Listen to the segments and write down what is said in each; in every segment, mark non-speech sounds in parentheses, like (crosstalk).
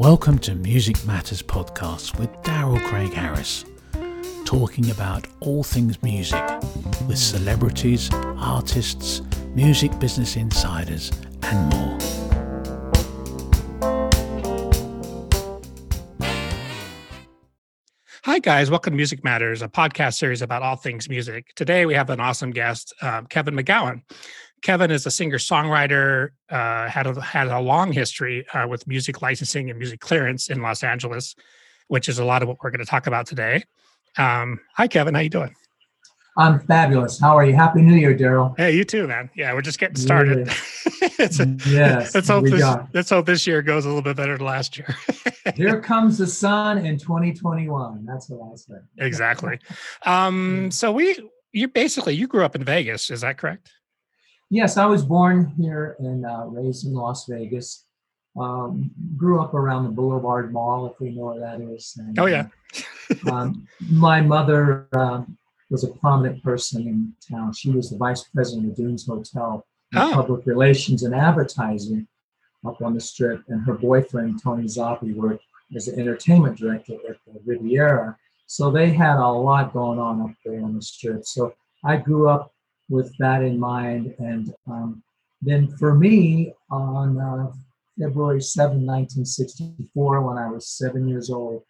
Welcome to Music Matters Podcast with Daryl Craig Harris, talking about all things music with celebrities, artists, music business insiders, and more. Hi, guys. Welcome to Music Matters, a podcast series about all things music. Today, we have an awesome guest, um, Kevin McGowan. Kevin is a singer songwriter, uh, had, a, had a long history uh, with music licensing and music clearance in Los Angeles, which is a lot of what we're going to talk about today. Um, hi, Kevin. How you doing? I'm fabulous. How are you? Happy New Year, Daryl. Hey, you too, man. Yeah, we're just getting started. (laughs) it's a, yes, let's hope, this, let's hope this year goes a little bit better than last year. (laughs) Here comes the sun in 2021. That's what I say. exactly. (laughs) Um, so we, you basically, you grew up in Vegas. Is that correct? Yes, I was born here and uh, raised in Las Vegas. Um, grew up around the Boulevard Mall, if we know where that is. And, oh yeah. um, my mother um, was a prominent person in town. She was the vice president of Dunes Hotel, oh. public relations and advertising up on the strip, and her boyfriend Tony Zoppi worked as an entertainment director at the Riviera. So they had a lot going on up there on the strip. So I grew up with that in mind, and um, then for me, on uh, February 7, 1964, when I was seven years old,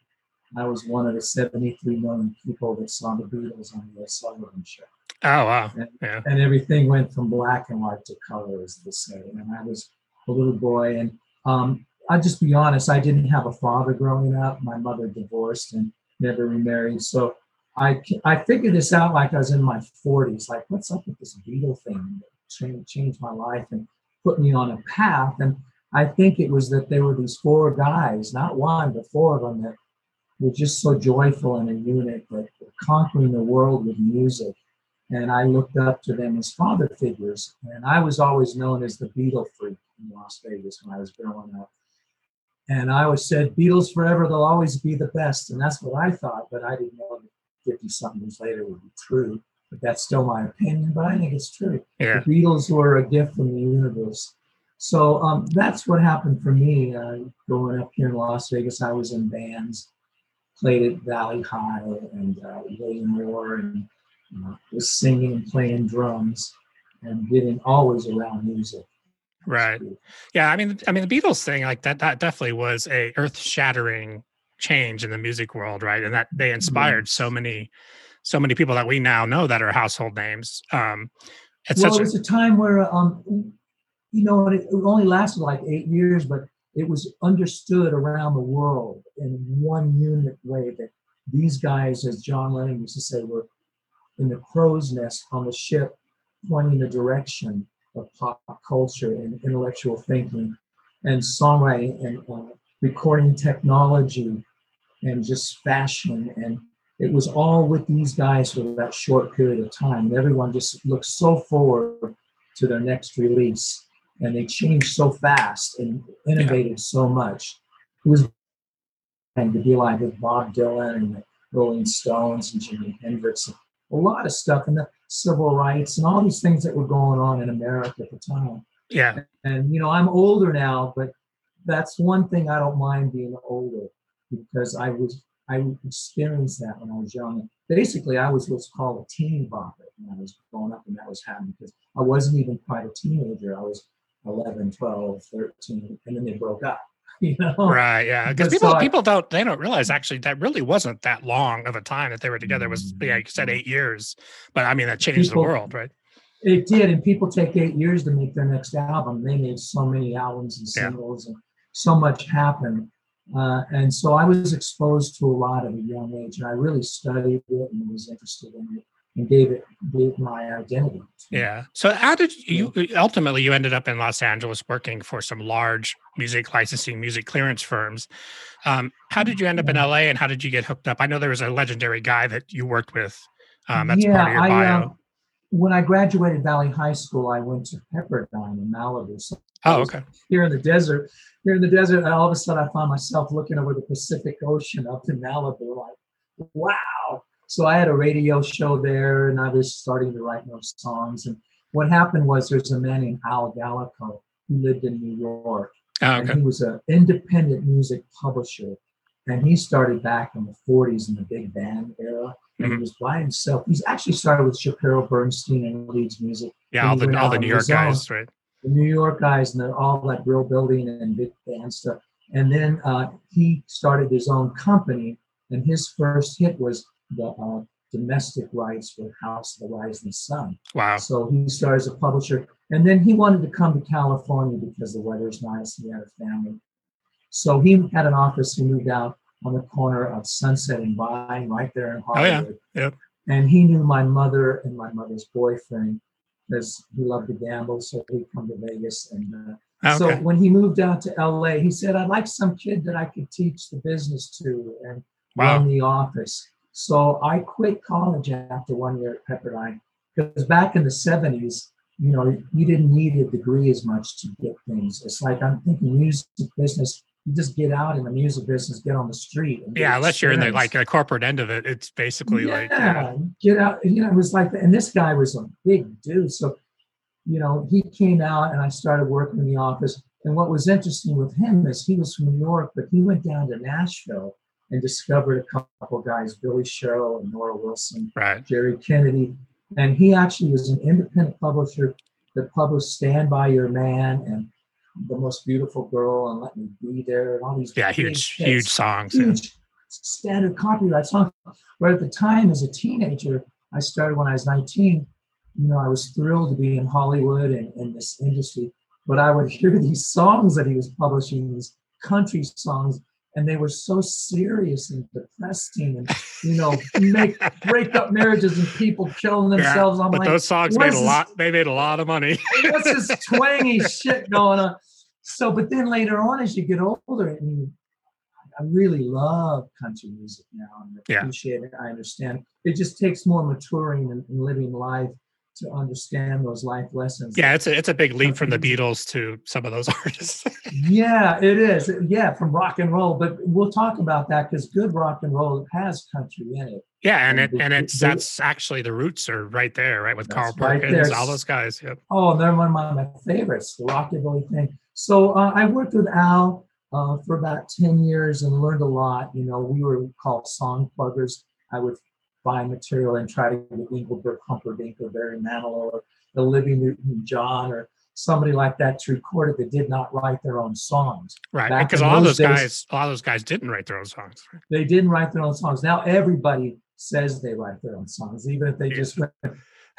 I was one of the 73 million people that saw the Beatles on the Sullivan Show. Oh wow! And, yeah. and everything went from black and white to color, as they say. And I was a little boy, and um, I'll just be honest. I didn't have a father growing up. My mother divorced and never remarried, so I I figured this out like I was in my 40s. Like, what's up with this Beatle thing? Changed changed my life and put me on a path. And I think it was that there were these four guys, not one, but four of them that were just so joyful and a unit that were conquering the world with music. And I looked up to them as father figures. And I was always known as the Beatle freak in Las Vegas when I was growing up. And I always said, Beatles forever, they'll always be the best. And that's what I thought, but I didn't know that 50 something years later would be true. But that's still my opinion, but I think it's true. Yeah. The Beatles were a gift from the universe. So um, that's what happened for me uh, growing up here in Las Vegas. I was in bands played at Valley High and uh, William Moore and uh, was singing and playing drums and getting always around music. Right. Yeah. I mean, I mean, the Beatles thing like that, that definitely was a earth shattering change in the music world. Right. And that they inspired mm-hmm. so many, so many people that we now know that are household names. Um, it's well, it was a, a time where, um, you know, it, it only lasted like eight years, but it was understood around the world in one unit way that these guys, as John Lennon used to say, were in the crow's nest on the ship, pointing the direction of pop culture and intellectual thinking and songwriting and uh, recording technology and just fashion. And it was all with these guys for that short period of time. And everyone just looked so forward to their next release and they changed so fast and innovated yeah. so much. It was and to be like with Bob Dylan and the Rolling Stones and Jimi Hendrix, a lot of stuff and the civil rights and all these things that were going on in America at the time. Yeah. And you know, I'm older now, but that's one thing I don't mind being older because I was I experienced that when I was young. Basically, I was what's called a teen bopper when I was growing up, and that was happening because I wasn't even quite a teenager. I was 11, 12, 13, and then they broke up. (laughs) You know? Right, yeah. Because people so people don't they don't realize actually that really wasn't that long of a time that they were together. It was mm-hmm. yeah, you said eight years. But I mean that changed people, the world, right? It did, and people take eight years to make their next album. They made so many albums and singles yeah. and so much happened. Uh, and so I was exposed to a lot at a young age, and I really studied it and was interested in it and gave it gave my identity. Yeah. So how did you ultimately you ended up in Los Angeles working for some large music licensing, music clearance firms? Um, how did you end up in LA, and how did you get hooked up? I know there was a legendary guy that you worked with. Um, that's yeah, part of your bio. I, um, when I graduated Valley High School, I went to Pepperdine in Malibu. Oh, okay. Here in the desert, here in the desert, all of a sudden I found myself looking over the Pacific Ocean up in Malibu, like, wow, so I had a radio show there and I was starting to write those songs. And what happened was there's a man named Al Gallico who lived in New York. Oh, And he was an independent music publisher. And he started back in the 40s in the big band era. And he mm-hmm. was by himself. He's actually started with Shapiro Bernstein and Leeds Music, Yeah, all the all the New York guys, right? The New York guys and the, all that brill building and big band stuff. And then uh, he started his own company, and his first hit was the uh, domestic rights for House of the Rising Sun. Wow. So he started as a publisher, and then he wanted to come to California because the weather's nice. and He had a family, so he had an office. He moved out on the corner of Sunset and Vine, right there in Hollywood. Oh, yeah. Yep. And he knew my mother and my mother's boyfriend because he loved to gamble, so he'd come to Vegas. And uh, so when he moved out to LA, he said, "I'd like some kid that I could teach the business to and Wow. run the office." So I quit college after one year at Pepperdine because back in the '70s, you know, you didn't need a degree as much to get things. It's like I'm thinking music business. You just get out in the music business, get on the street. and Yeah, unless you're in the like the corporate end of it, it's basically like yeah, get out. You know, it was like, and this guy was a big dude. So, you know, he came out and I started working in the office. And what was interesting with him is he was from New York, but he went down to Nashville and discovered a couple guys, Billy Sherrill and Norro Wilson, right. Jerry Kennedy. And he actually was an independent publisher that published Stand By Your Man and The Most Beautiful Girl and Let Me Be There and all these Yeah, huge, hits huge songs. yeah. huge standard copyright song. But at the time, as a teenager, I started when I was 19. You know, I was thrilled to be in Hollywood and in this industry. But I would (laughs) hear these songs that he was publishing, these country songs, and they were so serious and depressing, and you know, make (laughs) break up marriages and people killing Yeah, themselves. I'm But like, those songs made a lot. They made a lot of money. what's this twangy (laughs) shit going on? So, but then later on, as you get older, and you, I really love country music now and Yeah. appreciate it. I understand. It just takes more maturing and, and living life to understand those life lessons. Yeah, it's a it's a big leap from the Beatles to some of those (laughs) artists. yeah, it is. Yeah, from rock and roll. But we'll talk about that because good rock and roll has country in it. yeah, and it And the- and it's that's actually the roots are right there, right with Carl right Perkins, there. all those guys. Yep. Oh, they're one of my, my favorites, the rockabilly thing. So uh, I worked with Al uh, for about 10 years and learned a lot. You know, we were called song pluggers. I would find material and try to get Engelbert Humperdinck or Barry Manilow or Olivia Newton-John or somebody like that to record it that did not write their own songs. Right, Back because a in lot of those days- guys, a lot those guys didn't write their own songs. They didn't write their own songs. Now everybody says they write their own songs, even if they Yeah. just went,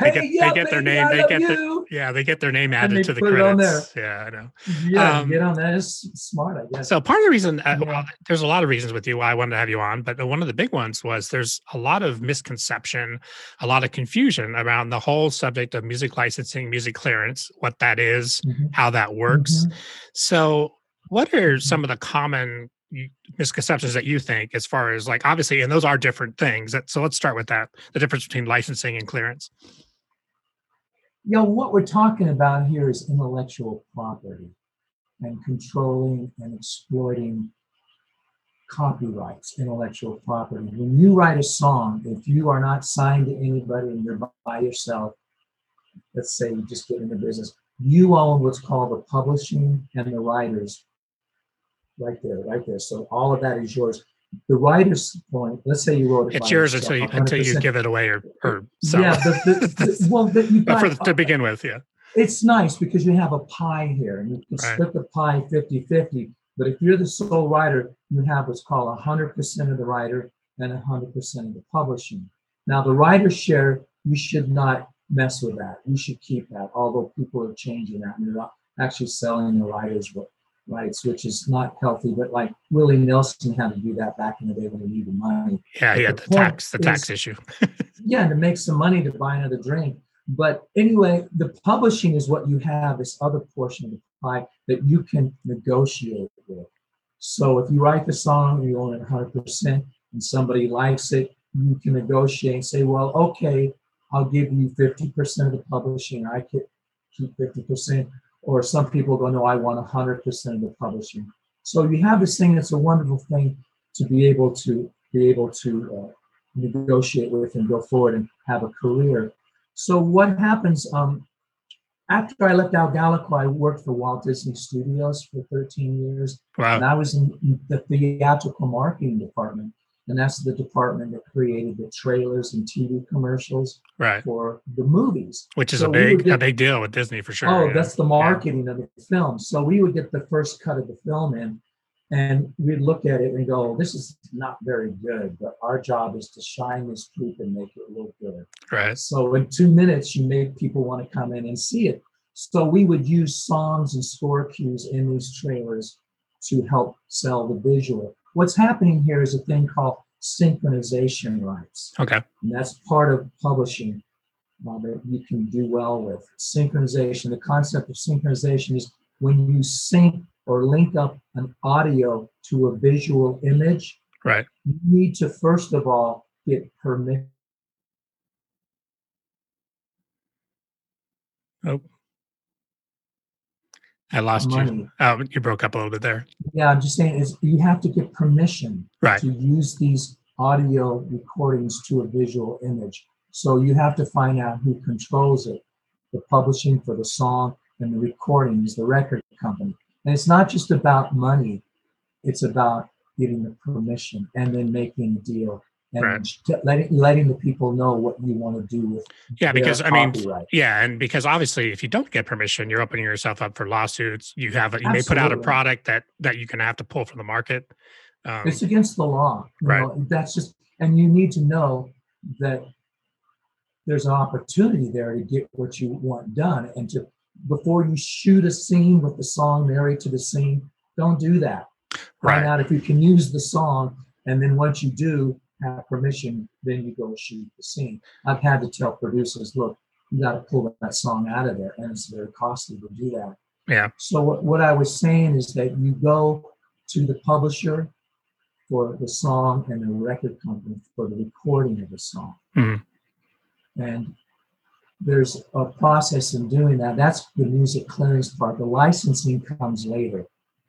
They hey, get- they yeah, get their name, I they get the- Yeah, they get their name added to the put it on credits. Yeah, I know. Yeah, Um, get on that. It's smart, I guess. So part of the reason, uh, Yeah. well, there's a lot of reasons with you why I wanted to have you on, but one of the big ones was there's a lot of misconception, a lot of confusion around the whole subject of music licensing, music clearance, what that is, Mhm. how that works. Mhm. So, what are some of the common misconceptions that you think, as far as like obviously, and those are different things. That, so let's start with that: the difference between licensing and clearance. You know, what we're talking about here is intellectual property and controlling and exploiting copyrights, intellectual property. When you write a song, if you are not signed to anybody and you're by yourself, let's say you just get into business, you own what's called the publishing and the writers. Right there, right there. So all of that is yours. The writer's point, let's say you wrote it. It's yours yourself, until you until you give it away or uh, or sell. Yeah, it. the, (laughs) the, well, the, you but for the, to begin with, yeah. it's nice because you have a pie here and you can Right. split the pie 50 50. But if you're the sole writer, you have what's called 100% of the writer and 100% of the publishing. Now, the writer's share, you should not mess with that. You should keep that, although people are changing that and they're not actually selling the writer's rights, which is not healthy. But like Willie Nelson had to do that back in the day when he needed money Yeah, But yeah, the the tax, the tax issue. (laughs) yeah, to make some money to buy another drink. But anyway, the publishing is what you have, this other portion of the pie that you can negotiate with. So if you write the song, and you own it 100%, and somebody likes it, you can negotiate and say, well, okay, I'll give you 50% of the publishing, I could keep 50%. Or some people go, no, I want 100% of the publishing. So you have this thing It's a wonderful thing to be able to be able to uh, negotiate with and go forward and have a career. So what happens um, after I left Al Gallico, I worked for Walt Disney Studios for 13 years. Wow. And I was in the theatrical marketing department. And that's the department that created the trailers and TV commercials Right. for the movies. Which is So a big get- a big deal with Disney for sure. Oh, yeah. that's the marketing of the film. So we would get the first cut of the film in, and we'd look at it and go, "This is not very good." But our job is to shine this poop and make it look good. right. So in two minutes, you make people want to come in and see it. So we would use songs and score cues in these trailers to help sell the visual. What's happening here is a thing called synchronization rights. Okay. And that's part of publishing uh, that you can do well with. Synchronization, the concept of synchronization is when you sync or link up an audio to a visual image, Right. you need to first of all get permission. I lost you. money. Oh, you broke up a little bit there. Yeah, I'm just saying is you have to get permission Right. to use these audio recordings to a visual image. So you have to find out who controls it. The publishing for the song and the recording is the record company. And it's not just about money, it's about getting the permission and then making a deal and Right. letting letting the people know what you want to do with Yeah, because I mean, copyright. yeah, and because obviously, if you don't get permission, you're opening yourself up for lawsuits. You have you may put out a product that that you can have to pull from the market. Um, it's against the law. You Right. know, that's just, and you need to know that there's an opportunity there to get what you want done. And to, before you shoot a scene with the song married to the scene, don't do that. Find out if you can use the song. And then once you do have permission, then you go shoot the scene. I've had to tell producers, look, you got to pull that song out of there. And it's very costly to do that. Yeah. So what, what I was saying is that you go to the publisher for the song and the record company for the recording of the song. Mhm. And there's a process in doing that. That's the music clearance part. The licensing comes later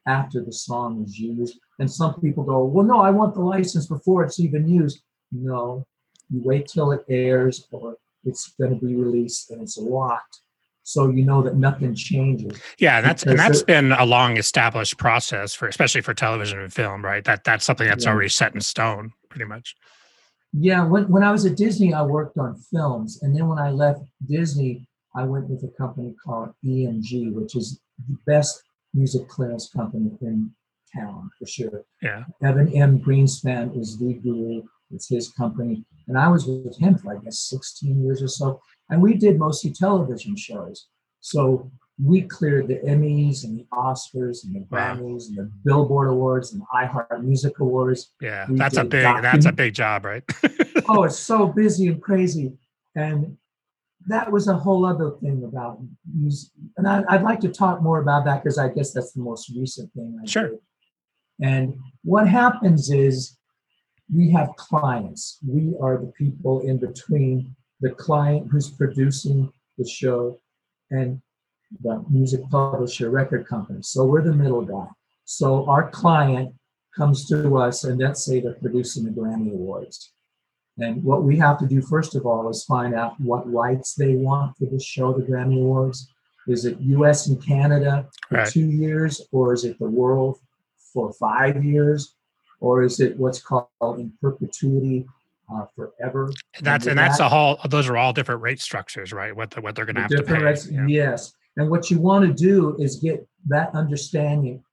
after the song is used. And some people go, well, no, I want the license before it's even used. No, you wait till it airs or it's going to be released and it's locked. So you know that nothing changes. yeah, and that's and that's been a long established process for especially for television and film, right? That that's something that's Yeah. already set in stone, pretty much. Yeah, when, when I was at Disney, I worked on films. And then when I left Disney, I went with a company called EMG, which is the best music clearance company in town for sure. Yeah. Evan M. Greenspan is the guru, it's his company. And I was with him for, I guess, 16 years or so. And we did mostly television shows. So we cleared the Emmys and the Oscars and the Wow. Grammys and the Billboard Awards and the iHeart Music Awards. Yeah, We that's a big that's a big job, right? (laughs) oh, it's so busy and crazy. And that was a whole other thing about music. And I, I'd like to talk more about that because I guess that's the most recent thing I Sure. did. And what happens is we have clients. We are the people in between the client who's producing the show and the music publisher record company. So we're the middle guy. So our client comes to us and let's say they're producing the Grammy Awards. And what we have to do first of all is find out what rights they want for this show, the Grammy Awards. Is it US and Canada for Right. two years, or is it the world for five years, or is it what's called in perpetuity uh, forever? That's with and that's that- a whole those are all different rate structures, right? What the, what they're gonna The have to pay. rights- Yeah. Yes. And what you want to do is get that understanding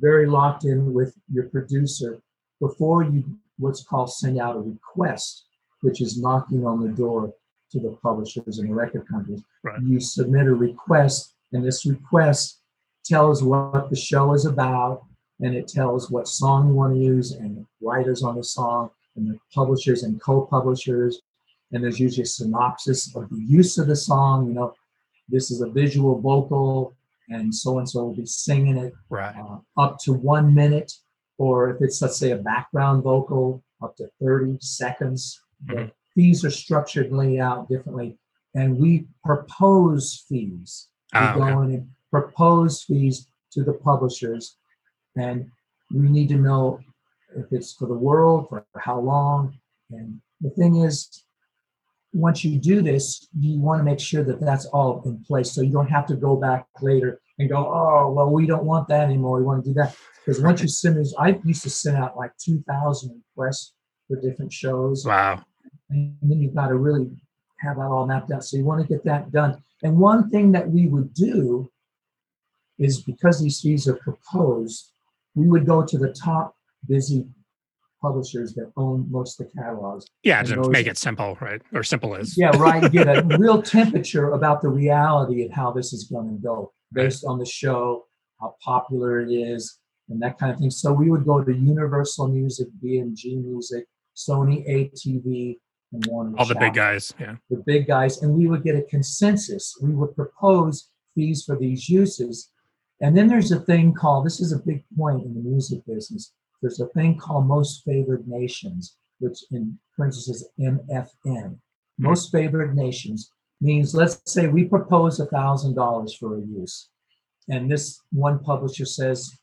very locked in with your producer before you what's called send out a request, which is knocking on the door to the publishers and the record companies. Right. You submit a request, and this request tells what the show is about, and it tells what song you want to use, and the writers on the song, and the publishers and co-publishers. And there's usually a synopsis of the use of the song. You know, this is a visual vocal, and so and so will be singing it Right. uh, up to one minute, or if it's, let's say, a background vocal, up to 30 seconds. The Mhm. fees are structured and laid out differently. And we propose fees. We Ah, go okay. in and propose fees to the publishers. And we need to know if it's for the world, for how long. And the thing is, once you do this, you want to make sure that that's all in place. So you don't have to go back later and go, oh, well, we don't want that anymore. We want to do that. Because once you send this, I used to send out like 2,000 requests for different shows. Wow. And then you've got to really have that all mapped out. So you want to get that done. And one thing that we would do is because these fees are proposed, we would go to the top busy publishers that own most of the catalogs. Yeah, to those- make it simple, right? Or simple as. Yeah, right. Get a (laughs) real temperature about the reality of how this is going to go based on the show, how popular it is, and that kind of thing. So we would go to Universal Music, BMG Music, Sony ATV, and Warner. All the big guys. Yeah. the big guys, and we would get a consensus. We would propose fees for these uses. And then there's a thing called this is a big point in the music business. There's a thing called most favored nations, which in parentheses MFN. Most favored nations means let's say we propose a thousand dollars for a use. And this one publisher says,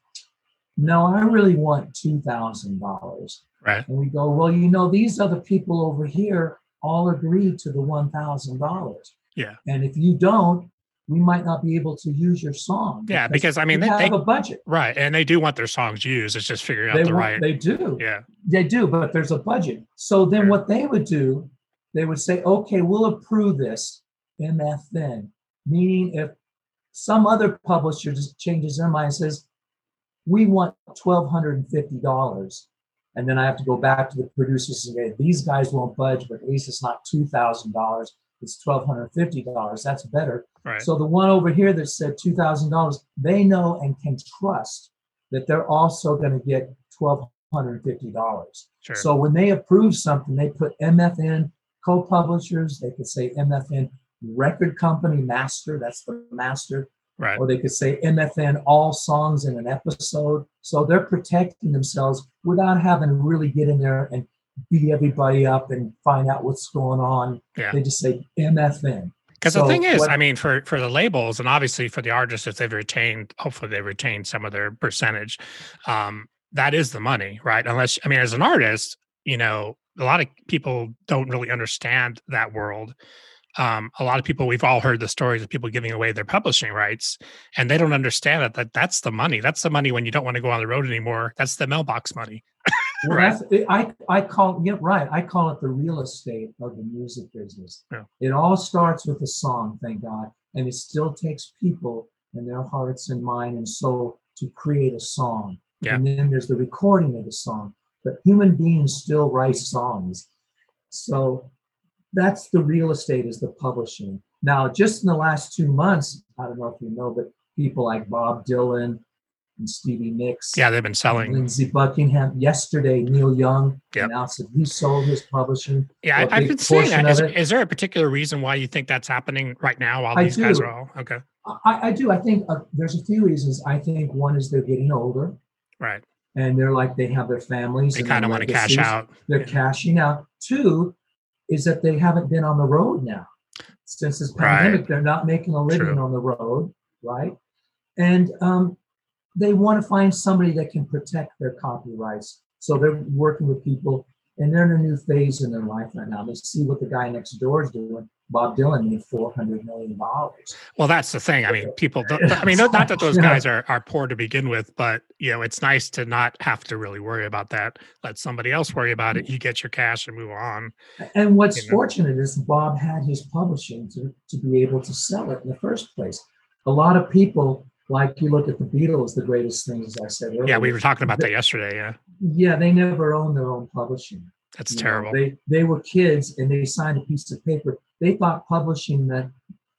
No, I really want two thousand dollars. Right. And we go, well, you know, these other people over here all agreed to the one thousand dollars. Yeah. And if you don't, we might not be able to use your song. Yeah, because I mean, they, have they a budget. right, and they do want their songs used. It's just figuring out They, the want- right. they do. yeah. They do, but there's a budget. So then what they would do, they would say, okay, we'll approve this MFN, meaning if some other publisher just changes their mind and says, we want $1,250. And then I have to go back to the producers and say, these guys won't budge, but at least it's not $2,000. It's $1,250. That's better. Right. So the one over here that said two thousand dollars, they know and can trust that they're also going to get twelve hundred and fifty dollars. sure. So when they approve something, they put MFN co-publishers. They could say MFN record company master. That's the master. right. Or they could say MFN all songs in an episode. So they're protecting themselves without having to really get in there and beat everybody up and find out what's going on. Yeah. They just say MFN. Because the thing is, what- I mean, for for the labels and obviously for the artists, if they've retained, hopefully they've retained some of their percentage. Um, that is the money, right? Unless, I mean, as an artist, you know, a lot of people don't really understand that world. Um, a lot of people, we've all heard the stories of people giving away their publishing rights, and they don't understand it. That that's the money. That's the money when you don't want to go on the road anymore. That's the mailbox money. (laughs) Well, Right. I, I call, yeah, right. I call it the real estate of the music business. Yeah. It all starts with a song, thank God. And it still takes people and their hearts and mind and soul to create a song. Yeah. And then there's the recording of the song. But human beings still write songs. So that's the real estate is the publishing. Now, just in the last two months, I don't know if you know, but people like Bob Dylan and Stevie Nicks. Yeah, they've been selling. Lindsey Buckingham. Yesterday, Neil Young Yep. announced that he sold his publishing. Yeah, I've been seeing that. Is, is there a particular reason why you think that's happening right now while I these guys are all okay? I, I do. I think uh, there's a few reasons. I think one is they're getting older Right. and they're like they have their families. They kind of want to cash out. They're Yeah. cashing out. Two is that they haven't been on the road now since this Right. pandemic. They're not making a living True. on the road, right? And um, they want to find somebody that can protect their copyrights. So they're working with people, and they're in a new phase in their life right now. They see what the guy next door is doing. Bob Dylan made four hundred million dollars. Well, that's the thing. I mean, people. I mean, not that those (laughs) guys are are poor to begin with, but you know, it's nice to not have to really worry about that. Let somebody else worry about it. Mm. You get your cash and move on. And what's You know? fortunate is Bob had his publishing to, to be able to sell it in the first place. A lot of people, like you look at the Beatles, the greatest things as I said earlier. Yeah, we were talking about that yesterday. Yeah, Yeah, they never owned their own publishing. That's you know. terrible. They they were kids and they signed a piece of paper. They thought publishing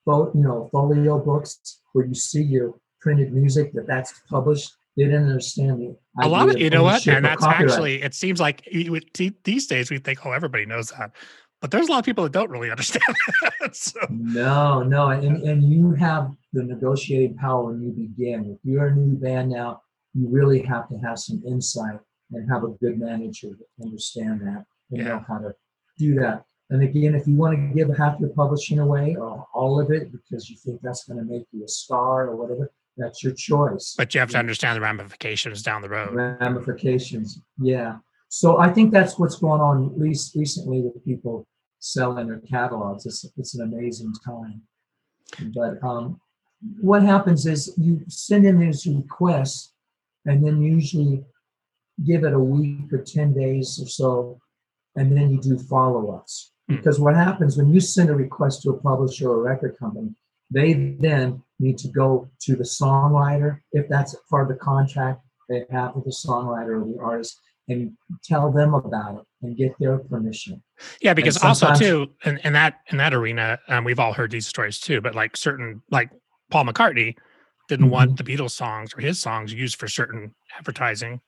fo- you know, folio books where you see your printed music that that's published. They didn't understand the a lot of you know what, and that's copyright. actually. It seems like you would- th- these days we think, oh, everybody knows that, but there's a lot of people that don't really (laughs) understand that. So, No, no, and, and you have the negotiating power when you begin. If you're a new band now, you really have to have some insight and have a good manager to understand that and Yeah. know how to do that. And again, if you want to give half your publishing away or all of it because you think that's going to make you a star or whatever, that's your choice. but you have to understand the ramifications down the road. ramifications. Yeah. So I think that's what's going on, at least recently, with people selling their catalogs. It's it's an amazing time. But um, what happens is you send in these requests, and then usually give it a week or ten days or so, and then you do follow-ups. Hmm. Because what happens when you send a request to a publisher or a record company, they then need to go to the songwriter if that's part of the contract they have with the songwriter or the artist and tell them about it and get their permission. Yeah, because also too, in, in that in that arena, um, we've all heard these stories too. But like certain, like Paul McCartney, didn't want the Beatles songs or his songs used for certain advertising.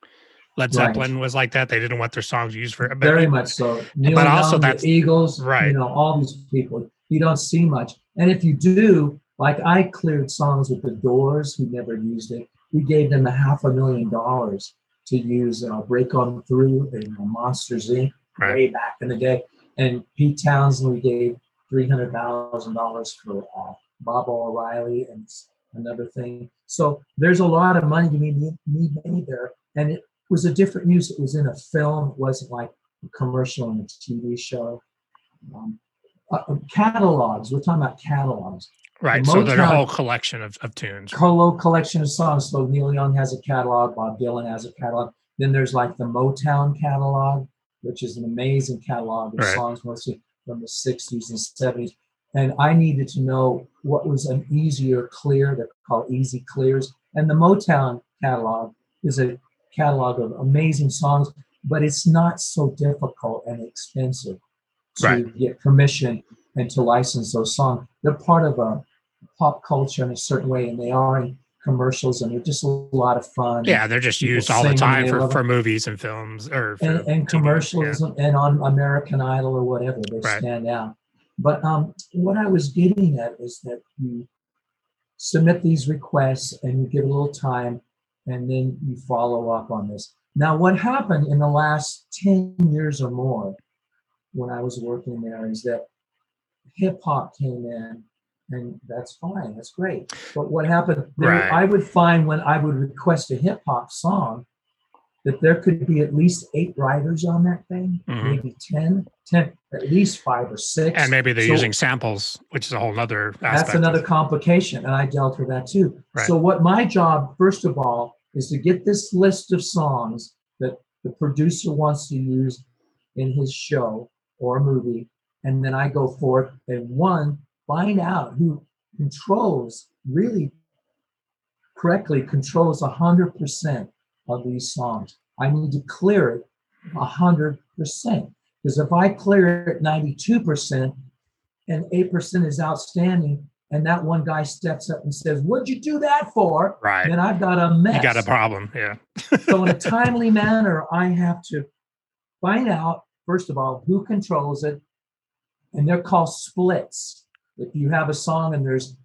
Led Right. Zeppelin was like that; they didn't want their songs used for. But Very much so. Neil but also Young, that's- the Eagles, right. You know, all these people. You don't see much, and if you do, like I cleared songs with the Doors, who never used it. We gave them a half a million dollars to use uh, "Break On Through" and uh, Monsters Inc. Right. way back in the day, and Pete Townshend we gave three hundred thousand dollars for uh, Baba O'Riley and another thing. So there's a lot of money to be need made there, and it was a different use. It was in a film. It wasn't like a commercial in a TV show. Um, uh, uh, catalogs. We're talking about catalogs. right, the so they're a whole collection of, of tunes. Colo collection of songs. So Neil Young has a catalog. Bob Dylan has a catalog. Then there's like the Motown catalog, which is an amazing catalog of Right. songs mostly from the 60s and 70s. And I needed to know what was an easier clear. They're called easy clears. And the Motown catalog is a catalog of amazing songs, but it's not so difficult and expensive to Right. get permission and to license those songs. They're part of a pop culture in a certain way, and they are in commercials, and they're just a lot of fun. Yeah, they're just People used all the time for, for movies and films or for and, and commercials and on American Idol or whatever, they Right. stand out. But um, what I was getting at is that you submit these requests and you give a little time, and then you follow up on this. Now, what happened in the last 10 years or more when I was working there is that hip hop came in, and that's fine, that's great. But what happened, there, Right. I would find when I would request a hip hop song, that there could be at least eight writers on that thing, Mhm. maybe 10, 10, at least five or six. and maybe they're So- using samples, which is a whole other aspect. that's another complication, and I dealt with that too. Right. So, what my job, first of all, is to get this list of songs that the producer wants to use in his show or movie, and then I go forth and one find out who controls really correctly controls hundred percent of these songs. I need to clear it hundred percent because if I clear it ninety-two percent and eight percent is outstanding, and that one guy steps up and says, "What'd you do that for?" right. Then I've got a mess. You got a problem. Yeah. so in a (laughs) timely manner, I have to find out first of all who controls it, and they're called splits. If you have a song and there's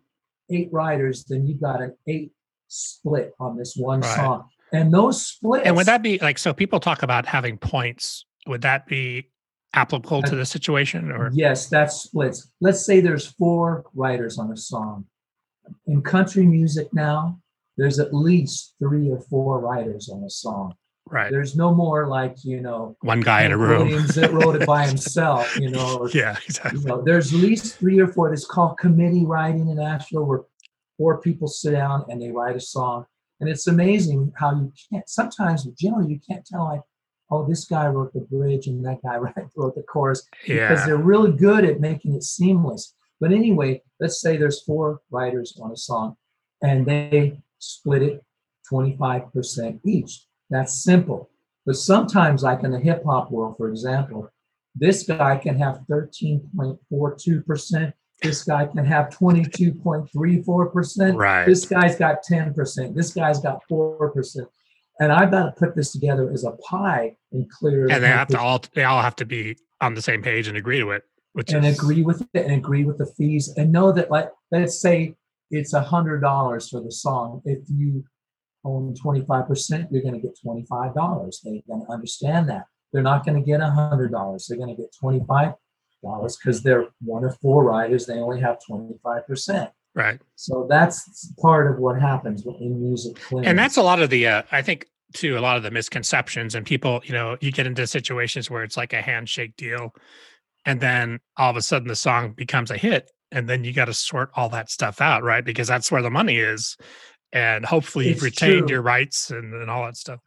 eight writers, then you've got an eight split on this one Right. song, and those splits. And would that be like so? People talk about having points. Would that be applicable to the situation, or Yes, that's splits. Let's say there's four writers on a song. In country music now, there's at least three or four writers on a song. right? There's no more like, you know, One guy in a room. That wrote it by (laughs) himself, you know, or, yeah, you exactly. know, there's at least three or four. It's called committee writing in Nashville, where four people sit down and they write a song. And it's amazing how you can't sometimes generally you can't tell like, oh, this guy wrote the bridge and that guy (laughs) wrote the chorus because they're really good at making it seamless. But anyway, let's say there's four writers on a song and they split it 25% each. That's simple. But sometimes, like in the hip hop world, for example, this guy can have 13.42%. This guy can have 22.34%. right. This guy's got 10%. This guy's got 4%. And I've got to put this together as a pie and clear and they have to all they all have to be on the same page and agree to it, which and is agree with it and agree with the fees and know that like let's say it's a hundred dollars for the song. If you own 25% you're going to get $25 they're going to understand that. They're not going to get a hundred dollars. They're going to get 25 dollars because they're one of four writers they only have 25% right. so that's part of what happens in music clearance. and that's a lot of the uh, i think too a lot of the misconceptions and people you know you get into situations where it's like a handshake deal and then all of a sudden the song becomes a hit and then you got to sort all that stuff out right because that's where the money is and hopefully you've retained true. your rights and, and all that stuff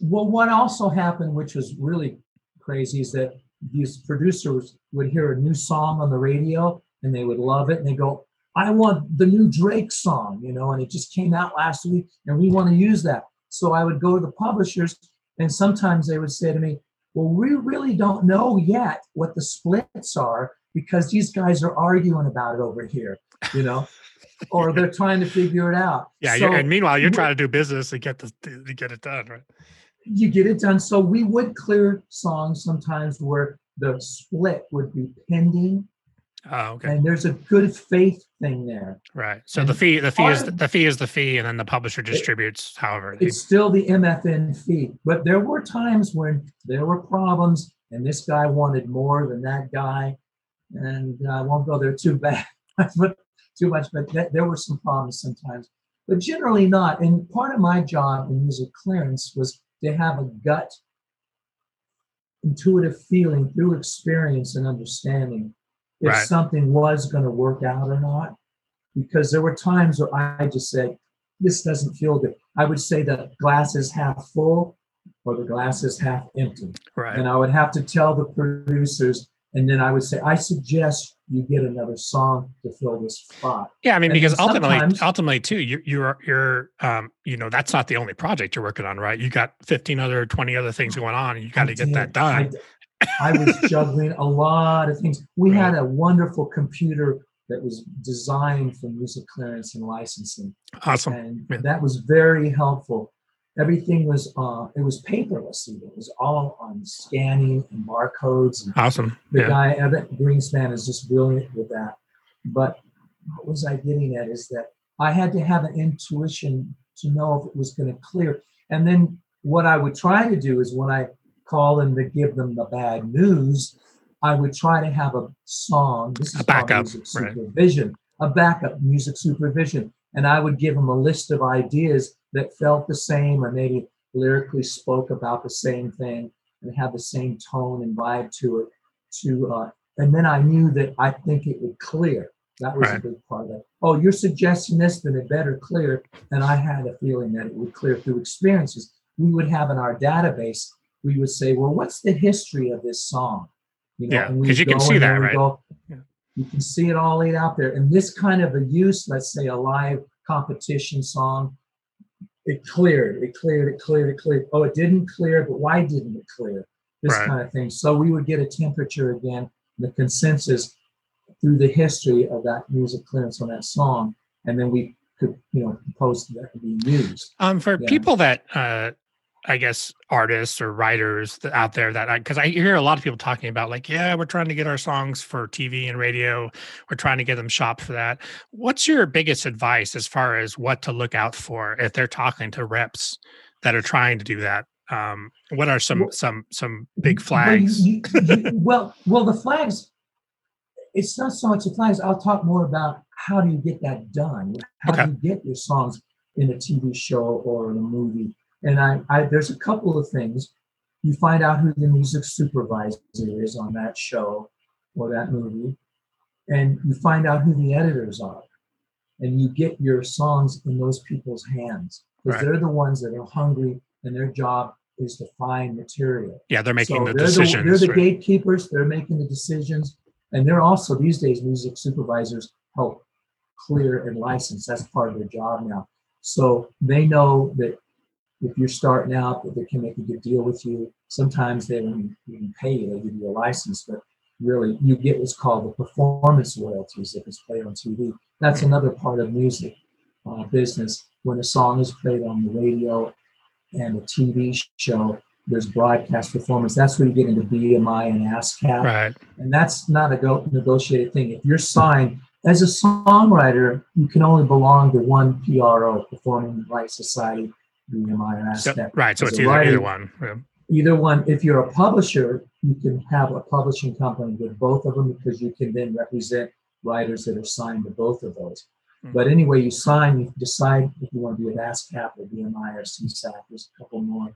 Well, what also happened, which was really crazy, is that these producers would hear a new song on the radio and they would love it and they go, I want the new Drake song, you know, and it just came out last week and we want to use that. So I would go to the publishers and sometimes they would say to me, Well, we really don't know yet what the splits are because these guys are arguing about it over here, you know, (laughs) or they're trying to figure it out. yeah So- and meanwhile you're trying to do business to get the to get it done right you get it done. So we would clear songs sometimes where the split would be pending, oh okay and there's a good faith thing there. right so the fee the fee is the fee is the fee and then the publisher distributes however they- It's still the MFN fee, but there were times when there were problems, and this guy wanted more than that guy, and I won't go there too bad, (laughs) but too much. But that, there were some problems sometimes, but generally not. And part of my job in music clearance was to have a gut intuitive feeling through experience and understanding if Right. something was going to work out or not. Because there were times where I just said, this doesn't feel good. I would say the glass is half full or the glass is half empty. right And I would have to tell the producers, and then I would say, I suggest you get another song to fill this spot. Yeah, I mean, And because ultimately, ultimately too, you're you're you're um, you know, that's not the only project you're working on, right? You got 15 other, 20 other things going on, and you got to get that did. I done. I, was (laughs) juggling a lot of things. We Right. had a wonderful computer that was designed for music clearance and licensing, Awesome. and Yeah. that was very helpful. Everything was uh, it was paperless. Even. It was all on scanning and barcodes and Awesome. the Yeah. guy Evan Greenspan is just brilliant with that. But what was I getting at is that I had to have an intuition to know if it was going to clear. And then what I would try to do is when I call them to give them the bad news, I would try to have a song. This is A backup, music right. supervision, a backup music supervision, and I would give them a list of ideas that felt the same or maybe lyrically spoke about the same thing and had the same tone and vibe to it to uh, and then I knew that I think it would clear. That was Right. a big part of it. Oh, you're suggesting this, then it better clear. And I had a feeling that it would clear through experiences. We would have in our database, we would say, well, what's the history of this song? You Yeah, and we'd 'cause you can see that, right? go. Yeah. You can see it all laid out there. And this kind of a use, let's say a live competition song, it cleared, it cleared, it cleared, it cleared. Oh, it didn't clear, but why didn't it clear? This Right. kind of thing. So we would get a temperature again, the consensus through the history of that music clearance on that song, and then we could, you know, propose that to be used. Um, for Yeah. people that, uh, I guess, artists or writers out there that, because I, hear a lot of people talking about, like, yeah, we're trying to get our songs for TV and radio. We're trying to get them shopped for that. What's your biggest advice as far as what to look out for if they're talking to reps that are trying to do that? Um, what are some Well- some some big flags? you- you- you- well, well, the flags. It's not so much the flags. I'll talk more about how do you get that done. How Okay. do you get your songs in a TV show or in a movie? And I, I, there's a couple of things. You find out who the music supervisor is on that show or that movie, and you find out who the editors are, and you get your songs in those people's hands because Right. they're the ones that are hungry, and their job is to find material. yeah, they're making So the they're decisions. they're the right? gatekeepers. They're making the decisions, and they're also these days music supervisors help clear and license. That's part of their job now. So they know that if you're starting out, that they can make a good deal with you. Sometimes they don't even pay you; they give you a license, but really you get what's called the performance royalties if it's played on TV. That's another part of music uh, business. When a song is played on the radio and a TV show, there's broadcast performance. That's where you get into BMI and ASCAP, right. and that's not a go- negotiated thing. If you're signed as a songwriter, you can only belong to one PRO, Performing Rights Society, BMI or So, ASCAP. right. So it's either writer, either one. Yeah. Either one. If you're a publisher, you can have a publishing company with both of them because you can then represent writers that are signed to both of those. Mhm. But anyway, you sign, you decide if you want to be with ASCAP or BMI or SESAC. There's a couple more,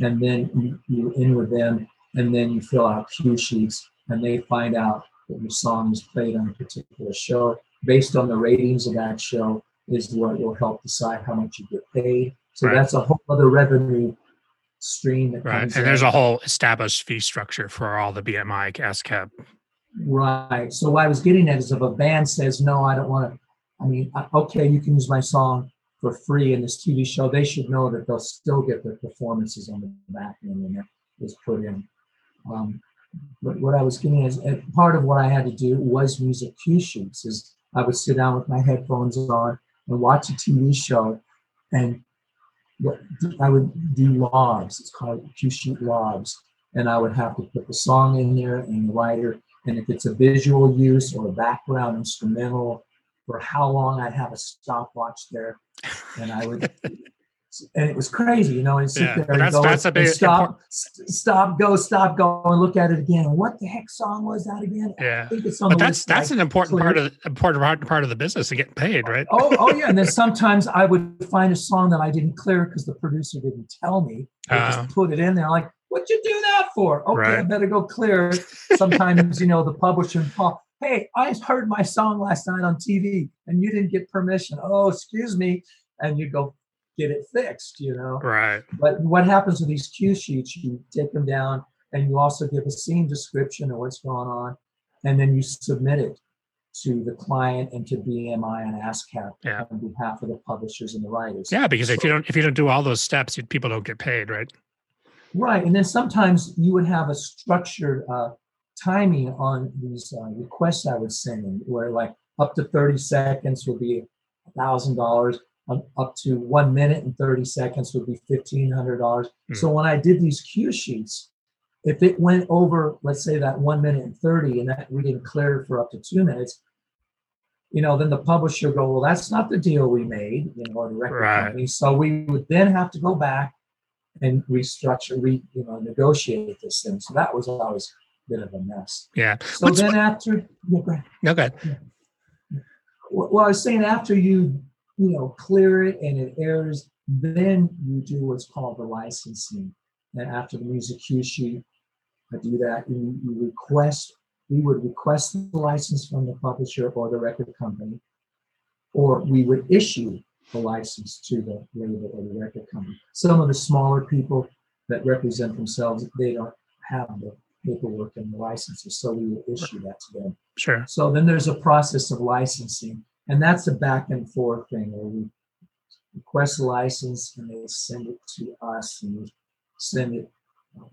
and then you, you in with them, and then you fill out cue sheets, and they find out that your song is played on a particular show. Based on the ratings of that show, is what will help decide how much you get paid. So Right. that's a whole other revenue stream that Right. comes And there's a whole established fee structure for all the BMI ASCAP. Right. So what I was getting at is if a band says, no, I don't want to, I mean, okay, you can use my song for free in this TV show, they should know that they'll still get their performances on the back end when that was put in. Um, but what I was getting is uh, part of what I had to do was music cue sheets. Is I would sit down with my headphones on and watch a TV show, and what I would do logs. It's called cue sheet logs, and I would have to put the song in there and the writer. And if it's a visual use or a background instrumental, for how long I'd have a stopwatch there, and I would, (laughs) and it was crazy, you know, and sit Yeah, there and that's- go that's a and stop, st- stop, go, stop, go, and look at it again. What the heck song was that again? I Yeah. think it's on But the that's list. that's I an important part of the important part, of the business to get paid, right? oh, oh yeah. And then (laughs) sometimes I would find a song that I didn't clear because the producer didn't tell me. They Oh. just uh-huh. put it in there. Like, what'd you do that for? Okay, I better go clear. Sometimes, you know, the publisher and Paul, hey, I heard my song last night on TV and you didn't get permission. Oh, excuse me. And you go get it fixed, you know. Right. But what happens with these cue sheets, you take them down and you also give a scene description of what's going on, and then you submit it to the client and to BMI and ASCAP Yeah. on behalf of the publishers and the writers. Yeah, because if you don't if you don't do all those steps, you, people don't get paid, right? Right, and then sometimes you would have a structured uh, timing on these uh, requests I would send where like up to thirty seconds would be a thousand dollars, up to one minute and thirty seconds would be fifteen hundred dollars. Hmm. So when I did these cue sheets, if it went over, let's say that one minute and thirty, and that we didn't clear it for up to two minutes, you know, then the publisher go, well, that's not the deal we made, you know, or the record Right. company. So we would then have to go back and restructure, re, you know, negotiate this thing. So that was always a bit of a mess. Yeah. So What's- then after, yeah, go ahead. No good. well, I was saying after you, you know, clear it and it airs, then you do what's called the licensing. And after the music cue sheet, I do that. You, you request, we would request the license from the publisher or the record company, or we would issue the license to the label or the record company. Some of the smaller people that represent themselves, they don't have the paperwork and the licenses, so we would issue that to them. Sure. So then there's a process of licensing, and that's a back and forth thing where we request a license and they send it to us and we send it uh,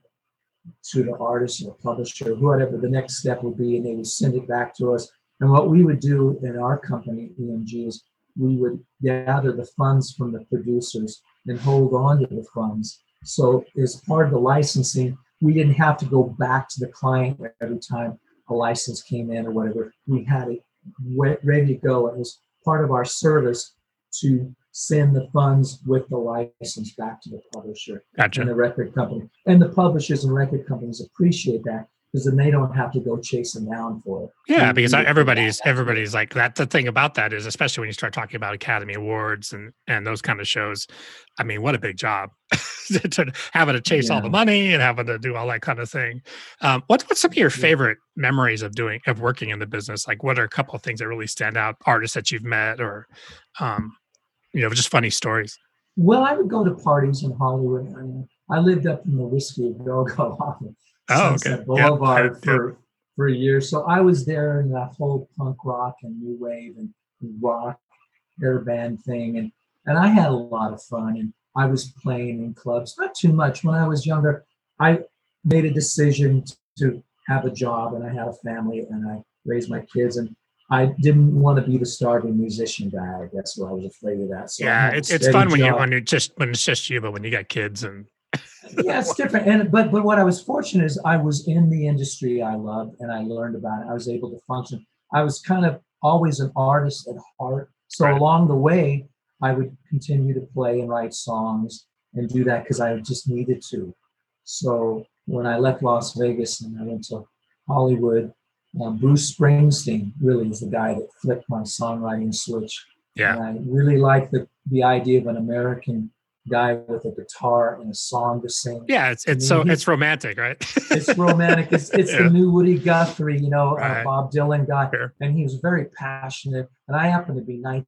to the artist or publisher, whatever the next step would be, and they would send it back to us. And what we would do in our company, EMG, is we would gather the funds from the producers and hold on to the funds. So as part of the licensing, we didn't have to go back to the client every time a license came in or whatever. We had it ready to go. It was part of our service to send the funds with the license back to the publisher and the record company. And the publishers and record companies appreciate that because then they don't have to go chasing down for it. Yeah, We- because everybody's everybody's like that. The thing about that is, especially when you start talking about Academy Awards and and those kind of shows. I mean, what a big job (laughs) to having to chase all the money and having to do all that kind of thing. Um, what what's some of your Yeah. favorite memories of doing of working in the business? Like, what are a couple of things that really stand out? Artists that you've met, or um, you know, just funny stories. Well, I would go to parties in Hollywood. I, mean, I lived up in the Whiskey Go-Go (laughs) off of Oh, Sunset okay. Boulevard Yeah, yeah. for for a year. So I was there in that whole punk rock and new wave and rock air band thing, and and I had a lot of fun. And I was playing in clubs, not too much. When I was younger, I made a decision to have a job, and I had a family, and I raised my kids, and I didn't want to be the starving musician guy. I guess so I was afraid of that. So yeah, it's it's fun when you when you just when it's just you, but when you got kids and yeah, it's different. And but but what I was fortunate is I was in the industry I loved and I learned about it. I was able to function. I was kind of always an artist at heart. So Right. along the way, I would continue to play and write songs and do that because I just needed to. So when I left Las Vegas and I went to Hollywood, um, Bruce Springsteen really is the guy that flipped my songwriting switch. yeah, And I really like the, the idea of an American guy with a guitar and a song to sing. Yeah, it's it's mean, so it's romantic, right? It's romantic. It's (laughs) it's Yeah. the new Woody Guthrie, you know, Right. uh, Bob Dylan guy, Sure. and he was very passionate. And I happened to be 19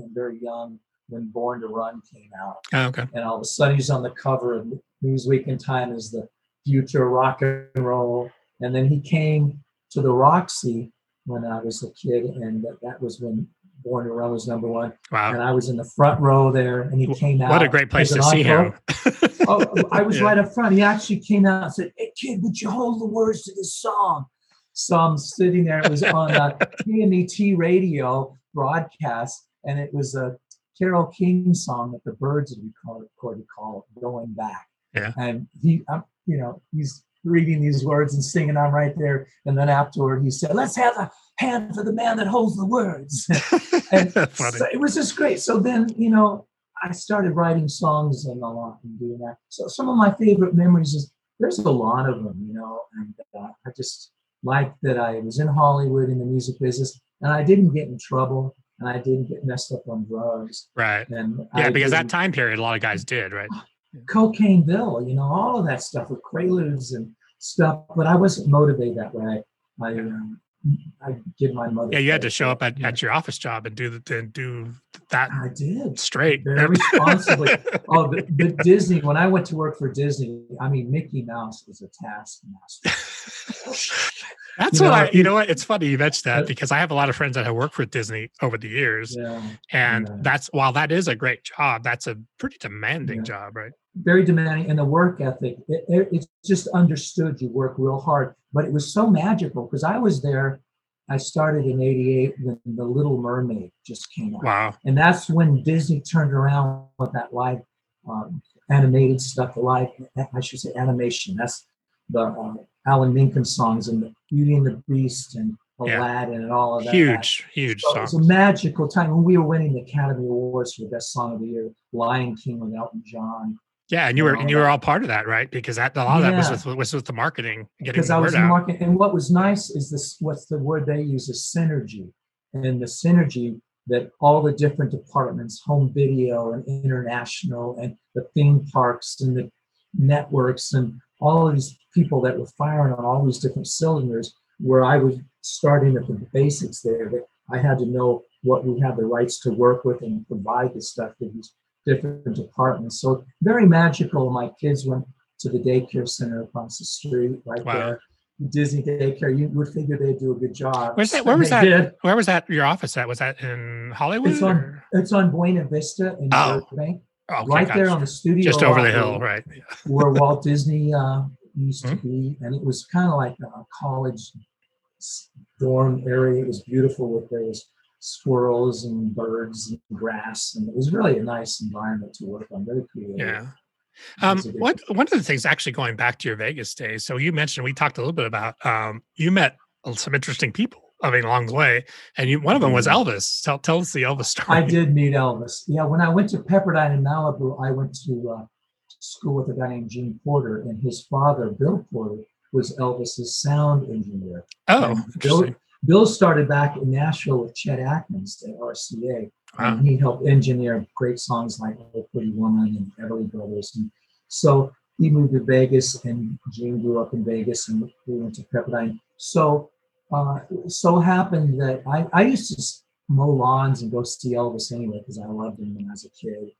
and very young when Born to Run came out, Oh, okay. and all of a sudden he's on the cover of Newsweek and Time as the future rock and roll. And then he came to the Roxy when I was a kid, and that, that was when Born to Run was number one. Wow. And I was in the front row there, and he came out. What a great place to see him. oh, I was (laughs) Yeah. right up front. He actually came out and said, "Hey, kid, would you hold the words to this song?" So I'm sitting there. It was on a (laughs) KMET radio broadcast, and it was a Carole King song that the Byrds had recorded called "Going Back." Yeah. And he, I'm, you know, he's reading these words and singing. I'm right there, and then afterward, he said, "Let's have a hand for the man that holds the words." (laughs) and so it was just great. So then, you know, I started writing songs and a lot and doing that. So some of my favorite memories is there's a lot of them, you know, and uh, I just like that I was in Hollywood in the music business and I didn't get in trouble and I didn't get messed up on drugs. right. And Yeah, I because that time period, a lot of guys did, right? (sighs) Cocaine Bill, you know, all of that stuff with Preludes and stuff. But I wasn't motivated that way. I, um, I did my mother. Yeah, you had to show up at, at your office job and do the and do that I did. straight. Very (laughs) responsibly. Oh, but, but Disney, when I went to work for Disney, I mean, Mickey Mouse was a taskmaster. (laughs) That's You what know, I. You know what? It's funny you mentioned that because I have a lot of friends that have worked for Disney over the years, yeah. and yeah. that's while that is a great job, that's a pretty demanding Yeah. job, right? Very demanding. And the work ethic, it, it- it's just understood you work real hard. But it was so magical because I was there. I started in 88 when The Little Mermaid just came out. Wow. And that's when Disney turned around with that live um, animated stuff, the live, I should say animation. That's the uh, Alan Menken songs and the Beauty and the Beast and Yeah. Aladdin and all of that. Huge, huge So it was a magical time when we were winning the Academy Awards for the Best Song of the Year, Lion King with Elton John. Yeah, and you were and you were all part of that, right? Because that a lot of that was with was with the marketing, getting Because the I was word in out. market. And what was nice is this what's the word they use is synergy. And the synergy that all the different departments, home video and international and the theme parks and the networks and all of these people that were firing on all these different cylinders, where I was starting at the basics there, that I had to know what we had the rights to work with and provide the stuff to these different departments. So very magical. My kids went to the daycare center across the street right Wow. there. Disney daycare, you would figure they'd do a good job. Where's that- where was that? did. Where was that? Your office at? Was that in Hollywood? It's on- or- It's on Buena Vista in Oh, Burbank, okay, right there on the studio. just over the hill, right? (laughs) where Walt Disney uh, used Mm-hmm. to be, and it was kind of like a college dorm area. It was beautiful with those squirrels and birds and grass, and it was really a nice environment to work on. Very creative. Yeah. Um, was a good- what one of the things actually going back to your Vegas days. So you mentioned we talked a little bit about um, you met some interesting people. I mean, along the way, and you, one of them was Elvis. Tell tell us the Elvis (laughs) story. I did meet Elvis. Yeah, when I went to Pepperdine in Malibu, I went to uh, school with a guy named Gene Porter, and his father, Bill Porter, was Elvis's sound engineer. Oh, Bill. Bill started back in Nashville with Chet Atkins at RCA, Wow. and he helped engineer great songs like "Oh Pretty Woman" and Everly Brothers. And so he moved to Vegas, and Gene grew up in Vegas, and we went to Pepperdine. So, uh, so happened that I, I used to mow lawns and go see Elvis anyway because I loved him when I was a kid,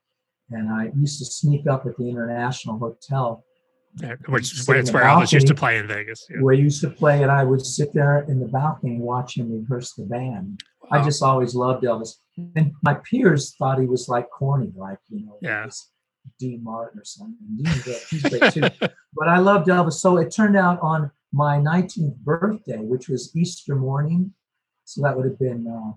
and I used to sneak up at the International Hotel Yeah, which is where it's where Elvis used to play in Vegas. Yeah. where he used to play, and I would sit there in the balcony and watch him rehearse the band. I just always loved Elvis. And my peers thought he was like corny, like, you know, Yeah. Dean Martin or something. And Dean's great, he's great too. (laughs) But I loved Elvis. So it turned out on my 19th birthday, which was Easter morning. So that would have been uh,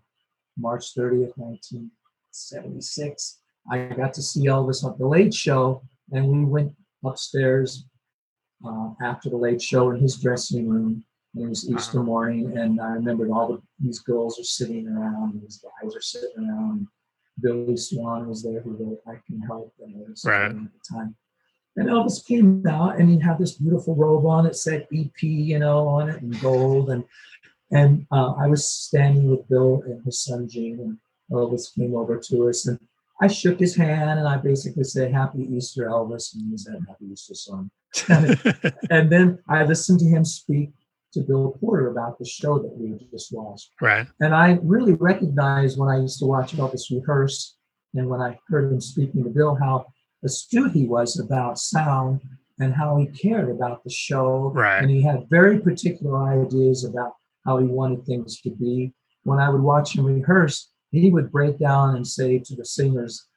March 30th, 1976. I got to see Elvis on the Late Show, and we went upstairs uh, after the Late Show in his dressing room. And it was Easter morning, and I remembered all the, these girls are sitting around, and these guys are sitting around. Billy Swan was there, who wrote "I Can Help" and was Right. at the time. And Elvis came out, and he had this beautiful robe on that said EP, you know, on it in gold, and and uh, I was standing with Bill and his son Gene, and Elvis came over to us, and I shook his hand and I basically said, Happy Easter, Elvis. And he said, Happy Easter, son. (laughs) and then I listened to him speak to Bill Porter about the show that we had just watched. right. And I really recognized when I used to watch Elvis rehearse and when I heard him speaking to Bill how astute he was about sound and how he cared about the show. Right. And he had very particular ideas about how he wanted things to be. When I would watch him rehearse, he would break down and say to the singers,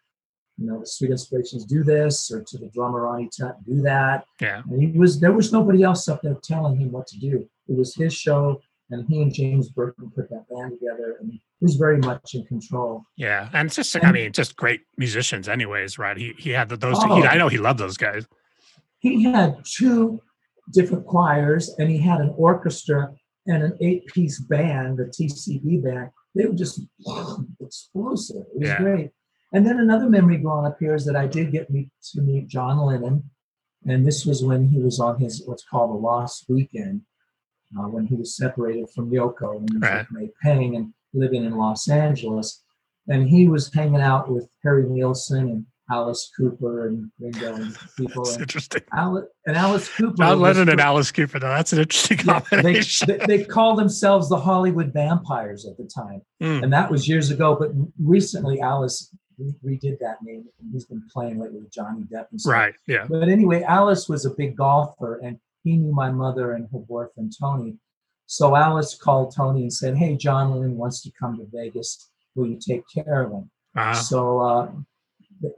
you know, the Sweet Inspirations, do this, or to the drummer Ronnie Tutt, do that. Yeah. And he was there was nobody else up there telling him what to do. It was his show, and he and James Burton put that band together, and he was very much in control. Yeah. And just, I mean, just great musicians, anyways, right? He he had the, those. Oh. He, I know he loved those guys. He had two different choirs, and he had an orchestra and an eight-piece band, the TCB band. They were just (sniffs) explosive. It was Yeah. great. And then another memory growing up here is that I did get meet, to meet John Lennon, and this was when he was on his what's called the Lost Weekend, uh, when he was separated from Yoko and Right. May Pang and living in Los Angeles. And he was hanging out with Harry Nilsson and Alice Cooper and Ringo and (laughs) people. It's And interesting. Alice, and Alice Cooper. John Lennon and Alice Cooper, though. That's an interesting yeah, they, combination. they, they called themselves the Hollywood Vampires at the time. Mm, And that was years ago. But recently, Alice re- redid that name. And he's been playing lately with Johnny Depp and stuff. right. Yeah. But anyway, Alice was a big golfer and he knew my mother and her boyfriend, Tony. So Alice called Tony and said, Hey, John Lennon wants to come to Vegas. Will you take care of him? Uh, So uh,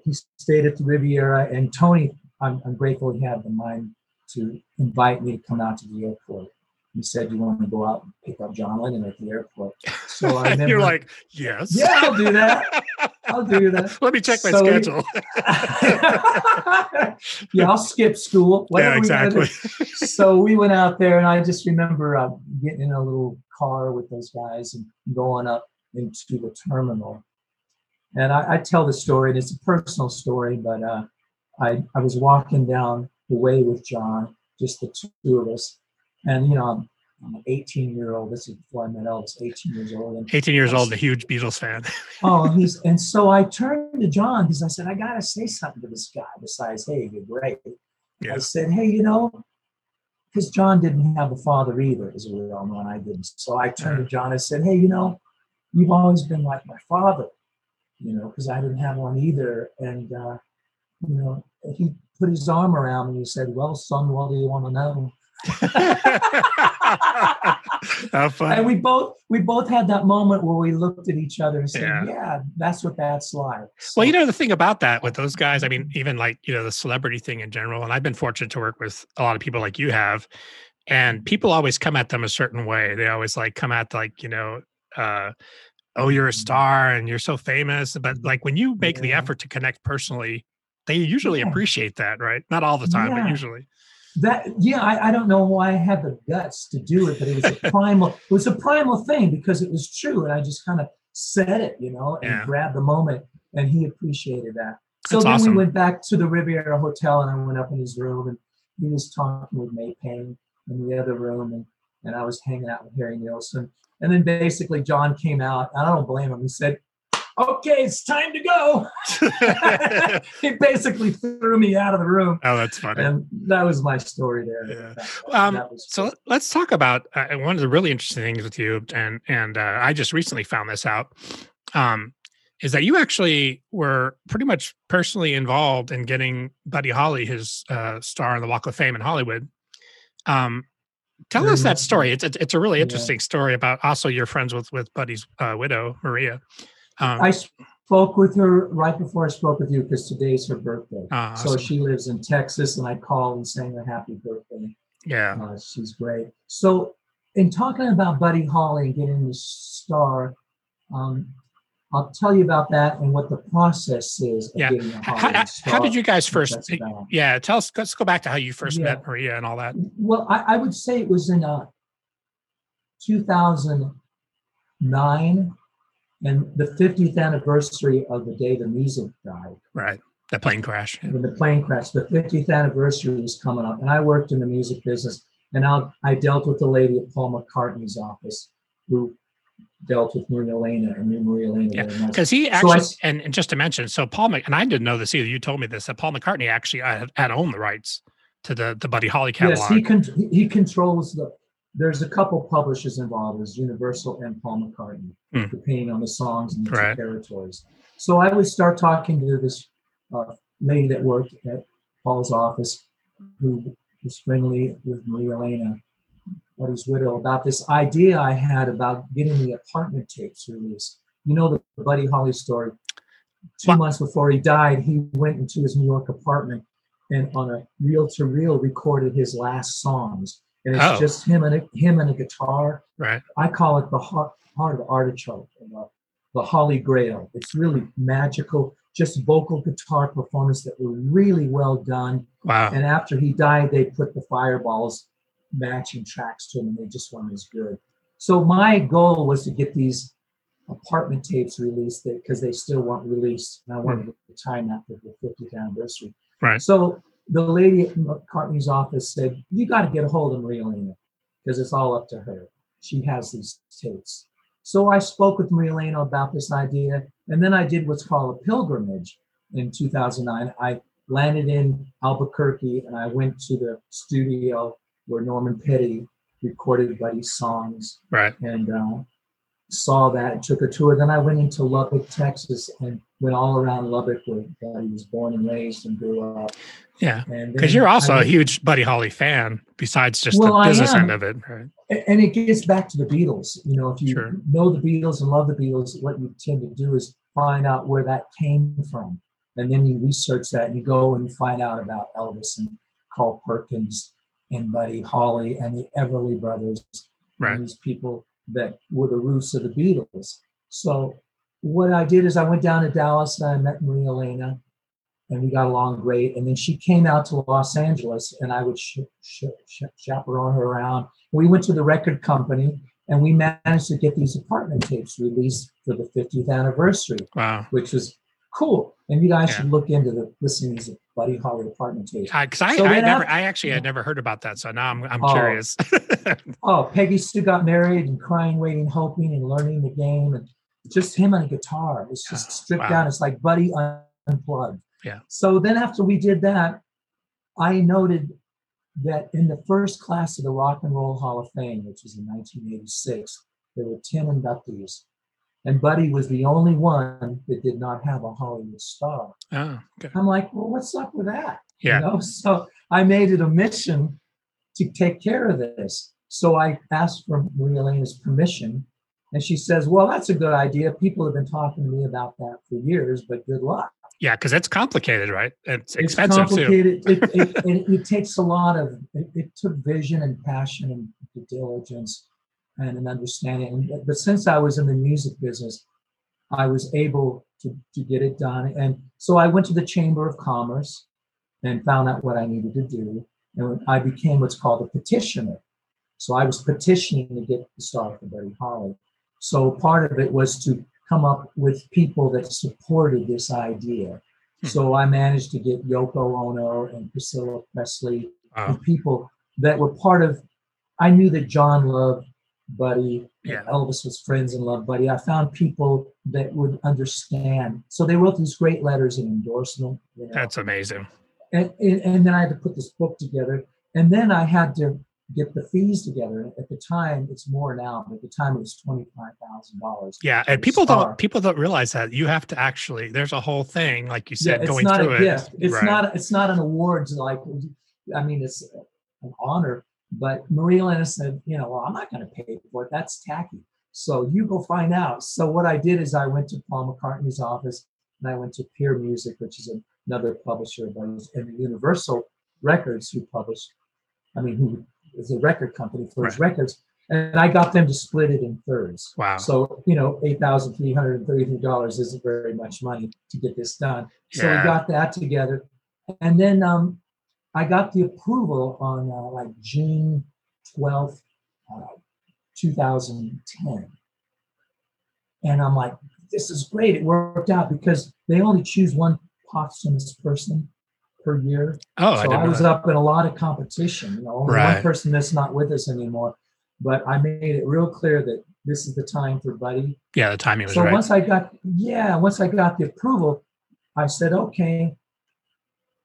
he stayed at the Riviera, and Tony, I'm, I'm grateful he had the mind to invite me to come out to the airport. He said, "You want to go out and pick up John Lennon at the airport?" So I remember, (laughs) you're like, yes. "Yeah, I'll do that. I'll do that." (laughs) Let me check my So schedule. (laughs) yeah, I'll skip school. yeah, exactly. so we went out there, and I just remember uh, getting in a little car with those guys and going up into the terminal. And I, I tell the story, and it's a personal story, but uh, I, I was walking down the way with John, just the two of us. And, you know, I'm, I'm an 18 year old. This is before I met Elvis, 18 years old. And 18 years old, a huge Beatles fan. (laughs) oh, and he's and so I turned to John because I said, I gotta say something to this guy besides, hey, you're great. Yeah. I said, hey, you know, because John didn't have a father either, as we all know, and I didn't. So I turned to John and said, hey, you know, you've always been like my father, you know, because I didn't have one either. And uh, you know, he put his arm around me and he said, Well, son, what do you want to know? (laughs) How fun. And we both we both had that moment where we looked at each other and said, Yeah. Yeah, that's what that's like. Well, you know, the thing about that with those guys, I mean, even like, you know, the celebrity thing in general, and I've been fortunate to work with a lot of people like you have, and people always come at them a certain way. They always like come at like, you know, uh, oh, you're a star and you're so famous. But like when you make the effort to connect personally, they usually Yeah. appreciate that, right? Not all the time, but usually. That yeah I, I don't know why i had the guts to do it but it was a (laughs) primal it was a primal thing because it was true and i just kind of said it you know and Yeah. grabbed the moment and he appreciated that so That's then awesome. we went back to the riviera hotel and i went up in his room and he was talking with may pang in the other room and, and i was hanging out with harry nilsson and then basically john came out i don't blame him he said okay it's time to go (laughs) he basically threw me out of the room Oh, that's funny. and that was my story there. Yeah. Um, was So let's talk about uh, one of the really interesting things with you, and and uh, I just recently found this out, um, is that you actually were pretty much personally involved in getting Buddy Holly his uh, star on the Walk of Fame in Hollywood. Um, tell us that story. It's, it's a really Yeah. interesting story about also your friends with with Buddy's uh, widow Maria. Um, I spoke with her right before I spoke with you because today's her birthday. ah, So awesome. she lives in Texas, and I called and sang her happy birthday. yeah, Uh, she's great. So, in talking about Buddy Holly and getting the star, um, I'll tell you about that and what the process is of Yeah. getting a H- Hollywood how, how did you guys first? Yeah, tell us. Let's go back to how you first Yeah. met Maria and all that. Well, I, I would say it was in uh, 2009 and the 50th anniversary of the day the music died. Right, that plane crash. When the plane crashed, the 50th anniversary was coming up, and I worked in the music business. And I, I dealt with the lady at Paul McCartney's office who dealt with Maria Elena and Maria Elena Yeah, because he So I actually and, and just to mention, so Paul Mc, and I didn't know this either. You told me this that Paul McCartney actually uh, had, had owned the rights to the the Buddy Holly catalog. Yes, he con- he controls the. There's a couple publishers involved. There's Universal and Paul McCartney, Hmm. depending on the songs and the Right. territories. So I would start talking to this uh, lady that worked at Paul's office, who was friendly with Maria Elena, Buddy's widow, about this idea I had about getting the apartment tapes released. You know the Buddy Holly story. Two What? months before he died, he went into his New York apartment and on a reel to reel recorded his last songs. And it's Oh. just him and a, him and a guitar. right. I call it the heart, heart of the artichoke, the, the Holy Grail. It's really magical, just vocal guitar performance that were really well done. Wow. And after he died, they put the fireballs matching tracks to him, and they just weren't as good. So my goal was to get these apartment tapes released because they still weren't released, and I wanted hmm. to time that for the 50th anniversary. Right. So the lady at McCartney's office said, "You got to get a hold of Maria Elena because it's all up to her. She has these tapes." So I spoke with Maria Elena about this idea, and then I did what's called a pilgrimage in 2009. I landed in Albuquerque and I went to the studio where Norman Petty recorded Buddy's songs Right. and uh, saw that and took a tour. Then I went into Lubbock, Texas, and went all around Lubbock where Buddy was born and raised and grew up. Yeah. Because you're I also a huge Buddy Holly fan, besides just Well, the business end of it. Right. And it gets back to the Beatles. You know, if you Sure. know the Beatles and love the Beatles, what you tend to do is find out where that came from, and then you research that and you go and find out about Elvis and Carl Perkins and Buddy Holly and the Everly Brothers, Right. and these people that were the roots of the Beatles. So what I did is I went down to Dallas and I met Maria Elena, and we got along great. And then she came out to Los Angeles, and I would sh- sh- sh- chaperone her around. We went to the record company, and we managed to get these apartment tapes released for the 50th anniversary, Wow. which was cool. And you guys Yeah. should look into the listening to Buddy Holly apartment tapes. Because I, So I then never, I actually had mm-hmm. never heard about that. So now I'm, I'm Oh. curious. (laughs) Oh, Peggy Sue got married and crying, waiting, hoping, and learning the game, and just him on a guitar. It's just Oh, stripped wow. down. It's like Buddy unplugged. Yeah. So then after we did that, I noted that in the first class of the Rock and Roll Hall of Fame, which was in 1986, there were 10 inductees. And Buddy was the only one that did not have a Hollywood star. oh, okay. I'm like, well, what's up with that? Yeah. You know? (laughs) So I made it a mission to take care of this. So I asked for Maria Elena's permission, and she says, "Well, that's a good idea. People have been talking to me about that for years, but good luck. Yeah. Because it's complicated, right? It's It's expensive too. it, it, (laughs) it, it takes a lot of. It, it took vision and passion and diligence and an understanding. But since I was in the music business, I was able to to get it done. And so I went to the Chamber of Commerce and found out what I needed to do. And I became what's called a petitioner. So I was petitioning to get the star for Buddy Holly. So part of it was to come up with people that supported this idea. Hmm. So I managed to get Yoko Ono and Priscilla Presley Wow. and people that were part of. I knew that John loved Buddy. Yeah. Elvis was friends and loved Buddy. I found people that would understand. So they wrote these great letters of endorsement. You know, That's amazing. and, and, and then I had to put this book together. And then I had to get the fees together. At the time, it's more now, but at the time it was twenty five thousand dollars. Yeah. And people star. don't, people don't realize that you have to actually, there's a whole thing, like you Yeah, said, it's going through it. gift. It's Right. not. It's not an awards like. I mean, it's an honor. But Maria Elena said, you know, well, I'm not going to pay for it. That's tacky. So you go find out. So what I did is I went to Paul McCartney's office and I went to Peer Music, which is another publisher of ours, and Universal Records, who published. I mean, who is a record company for his records, and I got them to split it in thirds. Wow. So, you know, $8,333 isn't very much money to get this done. So Yeah. we got that together. And then um, I got the approval on uh, like June 12th, uh, 2010. And I'm like, this is great. It worked out because they only choose one posthumous person per year. oh, I so didn't I, was that. up in a lot of competition. You know, only Right. one person that's not with us anymore. But I made it real clear that this is the time for Buddy. Yeah, the timing was so right. once I got yeah, once I got the approval, I said, okay,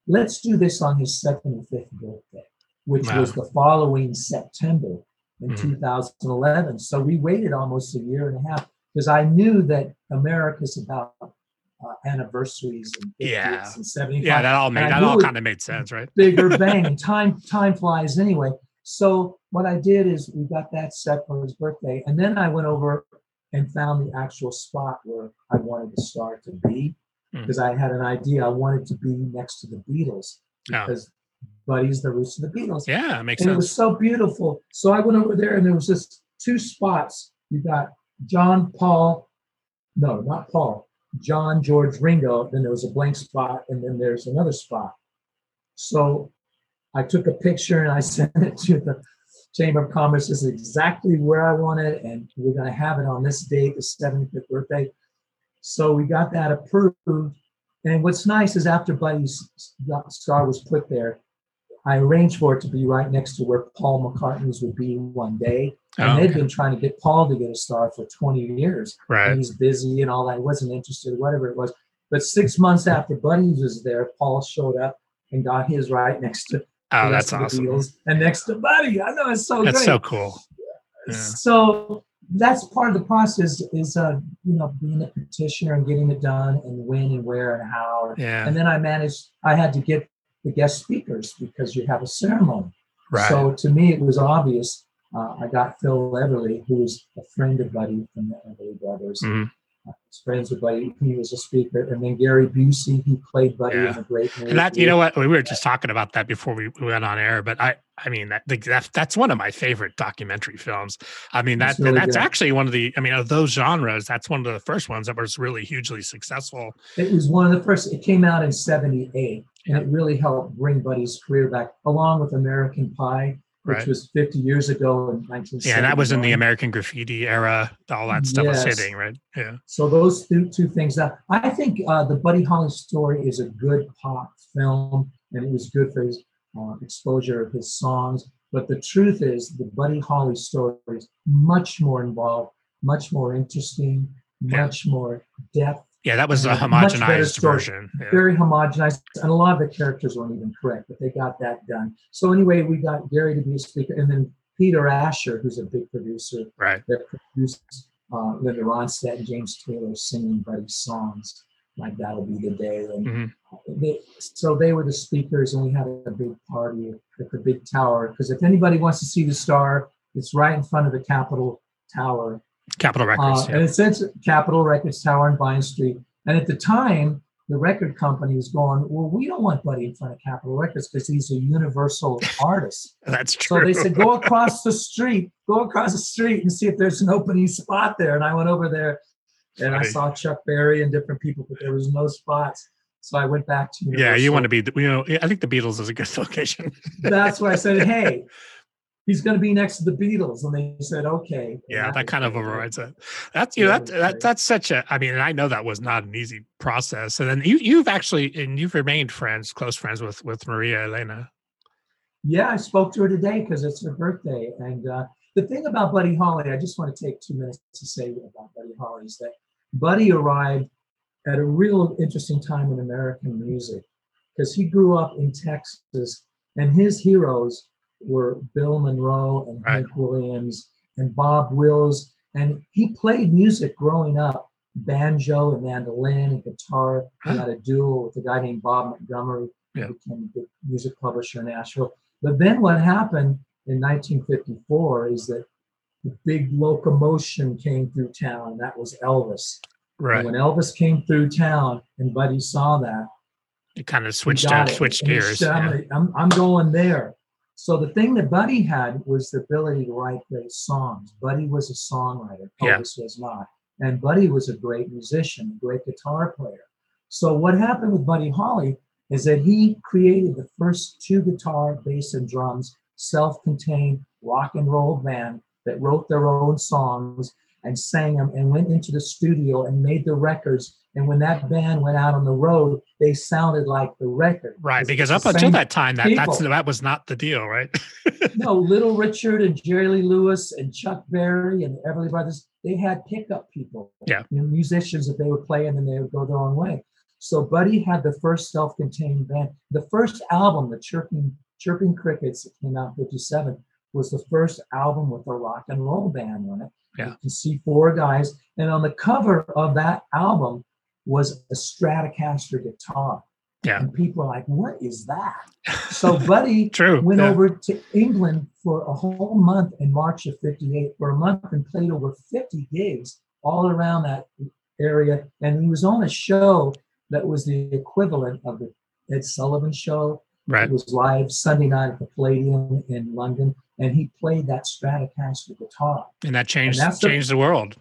let's do this on his second and fifth birthday, which Wow. was the following September in Mhm. 2011. So we waited almost a year and a half because I knew that America's about uh, anniversaries and 50th Yeah. and 75. yeah, that all made And that all kind of made sense, right? bigger (laughs) bang time time flies anyway so what i did is we got that set for his birthday and then i went over and found the actual spot where i wanted the star to be Hmm. because i had an idea i wanted to be next to the beatles Oh. because buddy's the roots of the beatles Yeah, it makes sense. it was so beautiful so i went over there and there was just two spots you got john paul no not paul john george ringo then there was a blank spot and then there's another spot so i took a picture and i (laughs) sent it to the chamber of commerce this is exactly where i want it and we're going to have it on this date the 75th birthday so we got that approved and what's nice is after buddy's star was put there I arranged for it to be right next to where Paul McCartney's would be one day. And Oh, they'd been trying to get Paul to get a star for 20 years. Right. And he's busy and all that. He wasn't interested, whatever it was. But six months after Buddy was there, Paul showed up and got his right next to Oh, the that's rest of the awesome. Beatles and next to Buddy. I know it's so That's great. so cool. Yeah. So that's part of the process is uh, you know being a petitioner and getting it done and when and where and how. Yeah. And then I managed. I had to get the guest speakers because you have a ceremony. Right. So to me, it was obvious. Uh, I got Phil Everly, who was a friend of Buddy from the Everly Brothers. Mhm. Friends with Buddy. He was a speaker, and then Gary Busey, he played Buddy Yeah. in a great movie. And that you know what we were just talking about that before we we went on air, but I I mean that that that's one of my favorite documentary films. I mean that really that's actually one of the I mean of those genres, that's one of the first ones that was really hugely successful. It was one of the first. It came out in '78, and it really helped bring Buddy's career back, along with American Pie, which Right. was 50 years ago in 1970. Yeah, and that was in the American Graffiti era. All that stuff was hitting, right? Yeah. So those two, two things. That I think uh, the Buddy Holly story is a good pop film, and it was good for his uh, exposure of his songs. But the truth is, the Buddy Holly story is much more involved, much more interesting, Yeah. much more depth. Yeah, that was a Yeah, much better homogenized version. Yeah. very homogenized, and a lot of the characters weren't even correct, but they got that done. So anyway, we got Gary to be a speaker, and then Peter Asher, who's a big producer Right. that produced uh, Linda Ronstadt and James Taylor singing Buddy's songs, like "That'll Be the Day." And Mhm. they, so they were the speakers, and we had a big party at the big tower. Because if anybody wants to see the star, it's right in front of the Capitol Tower Capitol uh, Records. and yeah. it says Capitol Records Tower on Vine Street. And at the time, the record company was going, well, we don't want Buddy in front of Capitol Records because he's a universal artist. (laughs) That's true. So they said, go across the street, go across the street and see if there's an opening spot there. And I went over there and I saw Chuck Berry and different people, but there was no spots. So I went back to yeah, you want to be, you know, I think the Beatles is a good (laughs) location. That's why I said, hey, (laughs) he's going to be next to the Beatles. And they said, okay. Yeah, that kind of overrides it. That's you know that, that that's such a. I mean, and I know that was not an easy process. And then you you've actually and you've remained friends, close friends with with Maria Elena. Yeah, I spoke to her today because it's her birthday. And uh, the thing about Buddy Holly, I just want to take two minutes to say about Buddy Holly is that Buddy arrived at a real interesting time in American music because he grew up in Texas and his heroes were Bill Monroe and Right. Hank Williams and Bob Wills. And he played music growing up banjo and mandolin and guitar. He had a duel with a guy named Bob Montgomery, who Yeah. became a big music publisher in Nashville. But then what happened in 1954 is that the big locomotion came through town, and that was Elvis. Right. And when Elvis came through town and Buddy saw that, It kind of switched uh, it. switched gears. yeah. I'm, I'm going there. So the thing that Buddy had was the ability to write great songs. Buddy was a songwriter. Yeah. Elvis was not. And Buddy was a great musician, a great guitar player. So what happened with Buddy Holly is that he created the first two guitar, bass, and drums self-contained rock and roll band that wrote their own songs and sang them and went into the studio and made the records. And when that band went out on the road, they sounded like the record. Right, because up until that time, that that's that was not the deal, right? (laughs) no, Little Richard and Jerry Lee Lewis and Chuck Berry and the Everly Brothers, they had pickup people, Yeah. you know, musicians that they would play and then they would go their own way. So Buddy had the first self-contained band. The first album, the Chirping Chirping Crickets, that came out in '57, was the first album with a rock and roll band on it. Yeah. You can see four guys, and on the cover of that album was a Stratocaster guitar. Yeah. And people are like, "What is that?" (laughs) So Buddy True. went yeah. over to England for a whole month in March of 58 for a month and played over 50 gigs all around that area. And he was on a show that was the equivalent of the Ed Sullivan show. Right. It was live Sunday night at the Palladium in London. And he played that Stratocaster guitar. And that changed the- changed the world.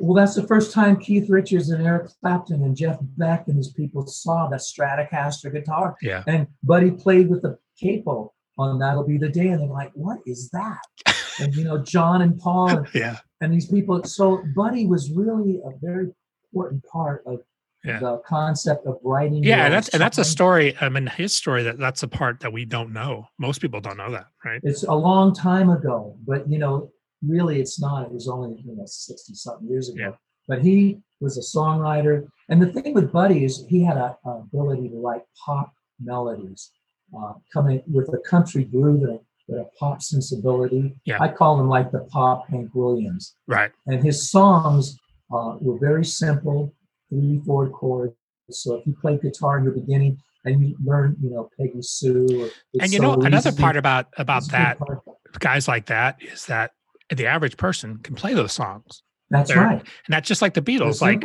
Well, that's the first time Keith Richards and Eric Clapton and Jeff Beck and his people saw that Stratocaster guitar. Yeah. And Buddy played with the capo on That'll Be the Day. And they're like, what is that? (laughs) and, you know, John and Paul and, Yeah. and these people. So Buddy was really a very important part of Yeah. the concept of writing. Yeah, and that's and that's a story. I mean, his story that that's a part that we don't know. Most people don't know that, right? It's a long time ago, but you know, really it's not. It was only, you know, 60 something years ago. Yeah. But he was a songwriter. And the thing with Buddy is he had a, a ability to write pop melodies, uh, coming with a country groove and a, with a pop sensibility. Yeah. I call him like the pop Hank Williams. Right. And his songs uh, were very simple, three, four chords. So if you played guitar in the beginning and you learn, you know, Peggy Sue. Or And you So know, another part about about it's a big that part. guys like that is that the average person can play those songs, That's They're- right. and that's just like the Beatles. Like,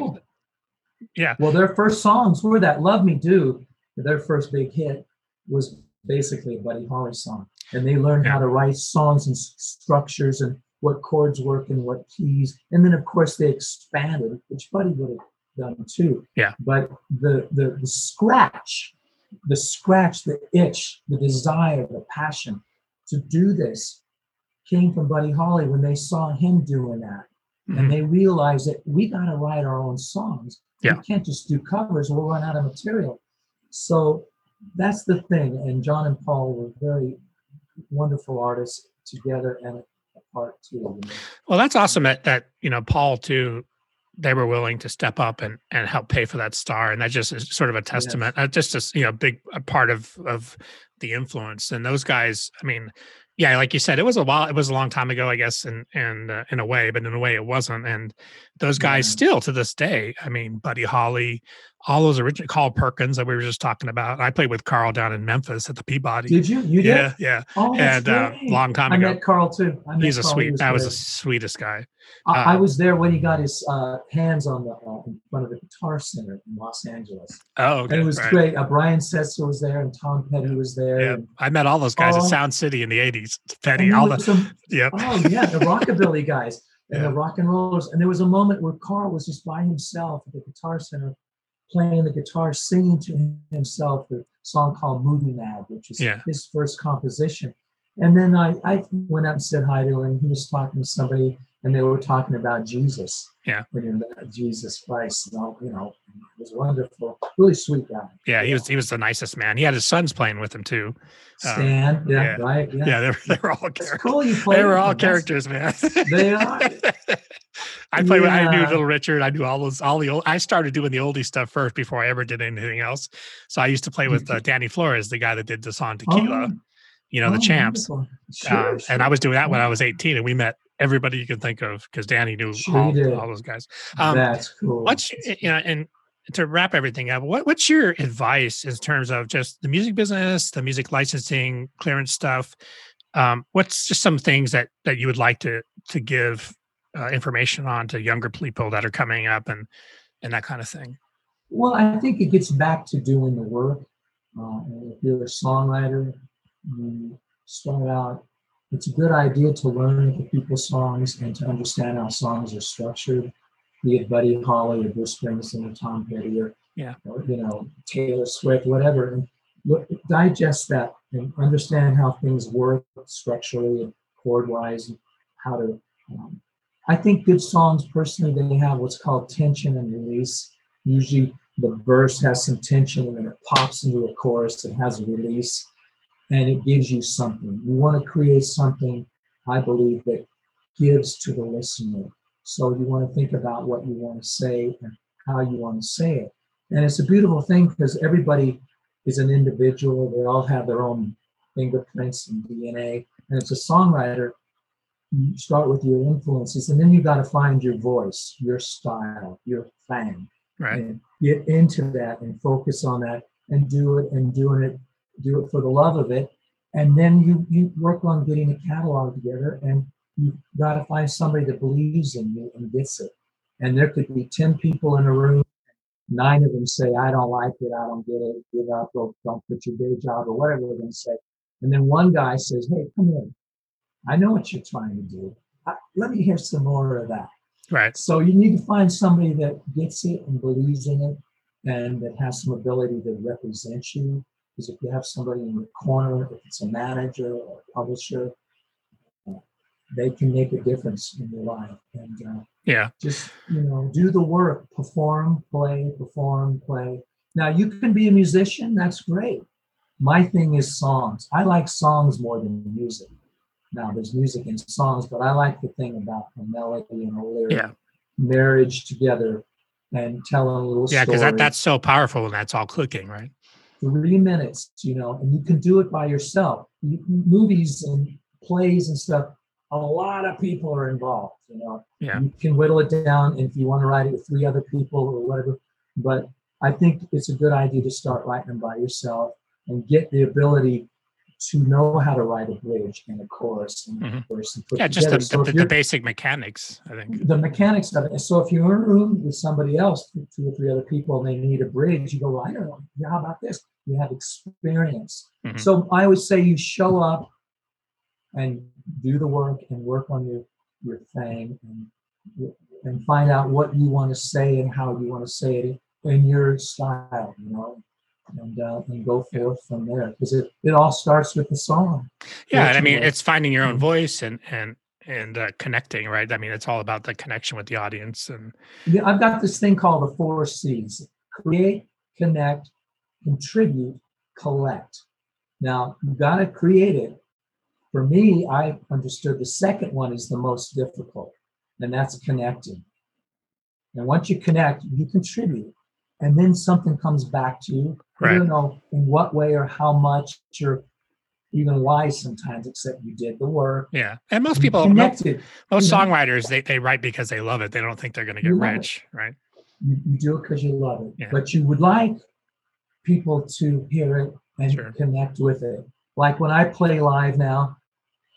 yeah, Well, their first songs were that "Love Me Do." Their first big hit was basically a Buddy Holly song, and they learned how to write songs and structures and what chords work and what keys. And then, of course, they expanded, which Buddy would have done too. Yeah. But the the, the scratch, the scratch, the itch, the desire, the passion to do this came from Buddy Holly when they saw him doing that Mhm. and they realized that we got to write our own songs. Yeah. We can't just do covers; we'll run out of material. So that's the thing. And John and Paul were very wonderful artists together and apart too. Well, that's awesome that that you know Paul too. They were willing to step up and and help pay for that star, and that just is sort of a testament, uh, just a you know big a part of of the influence. And those guys, I mean, yeah, like you said, it was a while, it was a long time ago, I guess, and and uh, in a way, but in a way, it wasn't. And those guys Yeah. still to this day, I mean, Buddy Holly, all those original Carl Perkins that we were just talking about. I played with Carl down in Memphis at the Peabody. Did you? You did? yeah, yeah, Oh, and uh, long time I ago. I met Carl too. Met He's a Carl. He sweet. That was the sweetest guy. I, I uh, was there when he got his uh, hands on the uh, in front of the Guitar Center in Los Angeles, Oh, okay. and it was right. great. Uh, Brian Setzer was there, and Tom Petty was there. Yeah, and- I met all those guys at Oh. Sound City in the '80s. and Petty, all the some- (laughs) yep. Oh yeah, the rockabilly guys and (laughs) Yeah. the rock and rollers. And there was a moment where Carl was just by himself at the Guitar Center, playing the guitar, singing to himself the song called "Movie Magg," which is Yeah. his first composition. And then I, I went up and said hi to him. He was talking to somebody, and they were talking about Jesus. Yeah. And uh, Jesus Christ. You know, you know, it was wonderful. Really sweet guy. Yeah, he was he was the nicest man. He had his sons playing with him too. Uh, Stan. yeah, yeah. Right. Yeah. Yeah, they were, they were all characters. cool. You They were all characters, man. They are. (laughs) I played. With, I knew Little Richard. I knew all those. All the old. I started doing the oldie stuff first before I ever did anything else. So I used to play with uh, Danny Flores, the guy that did the song Tequila. Oh, you know, the oh, champs. wonderful. Sure, Um, and I was doing that when I was 18, and we met everybody you can think of because Danny knew Sure all, all those guys. Um, That's cool. what's you know and to wrap everything up what, what's your advice in terms of just the music business the music licensing clearance stuff um, what's just some things that that you would like to to give uh, information on to younger people that are coming up and and that kind of thing Well, I think it gets back to doing the work. Uh, and if you're a songwriter, you start out. It's a good idea to learn the people's songs and to understand how songs are structured, be it Buddy Holly or Bruce Springsteen or Tom Petty or, Yeah. or you know Taylor Swift, whatever, and look, digest that and understand how things work structurally and chord wise, and how to. Um, I think good songs, personally, they have what's called tension and release. Usually, the verse has some tension and then it pops into a chorus. It has a release and it gives you something. You want to create something, I believe, that gives to the listener. So you want to think about what you want to say and how you want to say it. And it's a beautiful thing because everybody is an individual. They all have their own fingerprints and DNA. And as a songwriter, you start with your influences and then you got to find your voice, your style, your thing. Right. And get into that and focus on that and do it and doing it, do it for the love of it. And then you you work on getting a catalog together and you got to find somebody that believes in you and gets it. And there could be 10 people in a room, nine of them say, I don't like it, I don't get it, give up, or don't quit your day job, or whatever they're going to say. And then one guy says, Hey, come in. I know what you're trying to do. I, let me hear some more of that. Right. So you need to find somebody that gets it and believes in it and that has some ability to represent you. Because if you have somebody in your corner, if it's a manager or a publisher, uh, they can make a difference in your life. And uh, Yeah. just, you know, do the work, perform, play, perform, play. Now, you can be a musician, that's great. My thing is songs. I like songs more than music. Now, there's music and songs, but I like the thing about a melody and a lyric Yeah. marriage together and telling a little story. Yeah. Because that, that's so powerful when that's all clicking, right? three minutes, you know, and you can do it by yourself. You, movies and plays and stuff, a lot of people are involved, you know. Yeah. You can whittle it down if you want to write it with three other people or whatever. But I think it's a good idea to start writing them by yourself and get the ability to know how to write a bridge and a chorus and a Mhm. verse and put Yeah. Just the. So the, the basic mechanics, I think. the mechanics of it. So if you're in a room with somebody else, two or three other people, and they need a bridge, you go, well, I don't know. Yeah, how about this? You have experience. Mhm. So I always say you show up and do the work and work on your your thing and and find out what you want to say and how you want to say it in your style, you know. And, uh, and go forth from there because it, it all starts with the song. Yeah. And I mean, it's finding your own voice and, and, and uh, connecting, right? I mean, it's all about the connection with the audience and Yeah, I've got this thing called the four C's create, connect, contribute, collect. Now, you got to create it. For me, I understood the second one is the most difficult, and that's connecting. And once you connect, you contribute, and then something comes back to you. I Right. don't know in what way or how much or even why sometimes, except you did the work. yeah. And most people, connected. most you know. songwriters, they, they write because they love it. They don't think they're going to get You it. rich, right? you, you do it because you love it Yeah. but you would like people to hear it and Sure. connect with it like when i play live now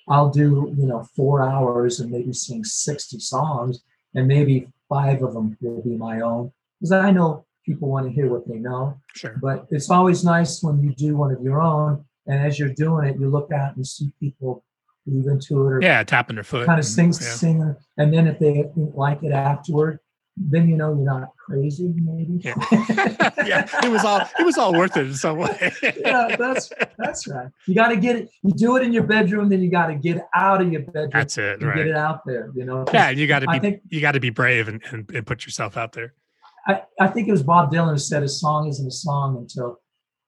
i'll do you know four hours and maybe sing 60 songs and maybe five of them will be my own because i know people want to hear what they know Sure. but it's always nice when you do one of your own and as you're doing it you look out and see people move into it or Yeah. Tapping their foot. kind of sings yeah. sing and then if they like it afterward then you know you're not crazy maybe Yeah. (laughs) yeah. It was all, it was all worth it in some way. yeah that's that's right you got to get it you do it in your bedroom then you got to get out of your bedroom That's it. and get it out there you know Yeah. You got to i be, think you got to be brave and, and, and put yourself out there. I, I think it was bob dylan who said a song isn't a song until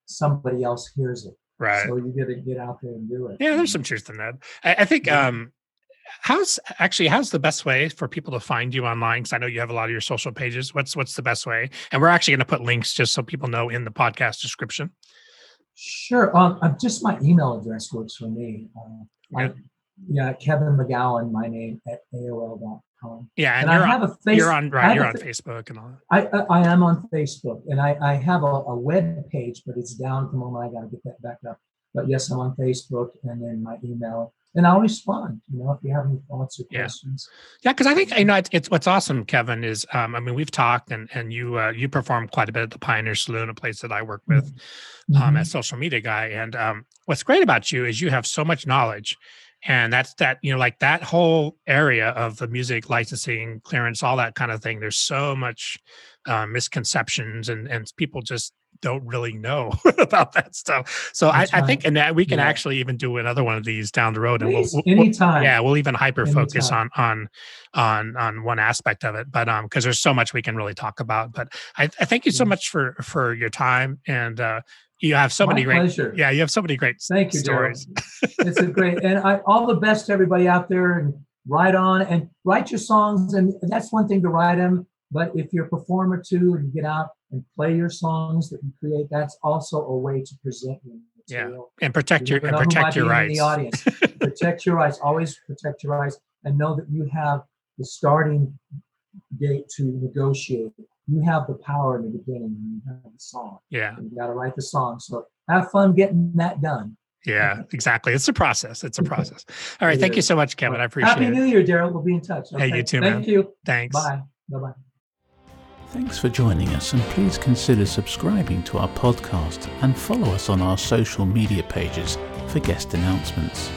somebody else hears it Right. so you got to get out there and do it Yeah, there's some truth in that. I, I think Yeah. um how's actually how's the best way for people to find you online? Because I know you have a lot of your social pages. What's what's the best way? And we're actually going to put links just so people know in the podcast description. sure um, just my email address works for me uh, I, yeah kevin mcgowan my name at aol.com Yeah, and, and, you're i on, have a face you're on right, you're on fa- Facebook and all that. I, I, I am on Facebook and I, I have a, a web page, but it's down at the moment. I got to get that back up. But yes, I'm on Facebook and then my email, and I'll respond. You know, if you have any thoughts or Yeah. questions. Yeah, because I think you know it's, it's what's awesome, Kevin. Is um, I mean we've talked and and you uh, you perform quite a bit at the Pioneer Saloon, a place that I work with um, Mhm. as social media guy. And um, what's great about you is you have so much knowledge, and that's that you know like that whole area of the music licensing clearance, all that kind of thing. There's so much uh, misconceptions, and and people just don't really know (laughs) about that stuff. So I, I, think, and that we can yeah. actually even do another one of these down the road, Please, and we'll, we'll, anytime. yeah, we'll even hyper focus on on on on one aspect of it. But um, because there's so much we can really talk about. But I, I thank you so much for for your time and uh, you have so My many great pleasure. yeah you have so many great thank you stories. (laughs) It's a great and I, all the best to everybody out there and write on and write your songs. And that's one thing to write them but if you're a performer too and you get out and play your songs that you create that's also a way to present your material. yeah and protect your and protect your rights the audience. (laughs) Protect your rights always protect your rights and know that you have the starting date to negotiate you have the power in the beginning when you have the song. Yeah. And you got to write the song. So have fun getting that done. Yeah, exactly. It's a process. It's a process. (laughs) All right. thank you so much, Kevin. I appreciate Happy it. Happy New Year, Daryl. We'll be in touch. Okay? Hey, you too, man. Thank man. you. Thanks. Bye. Bye bye. Thanks for joining us, and please consider subscribing to our podcast and follow us on our social media pages for guest announcements.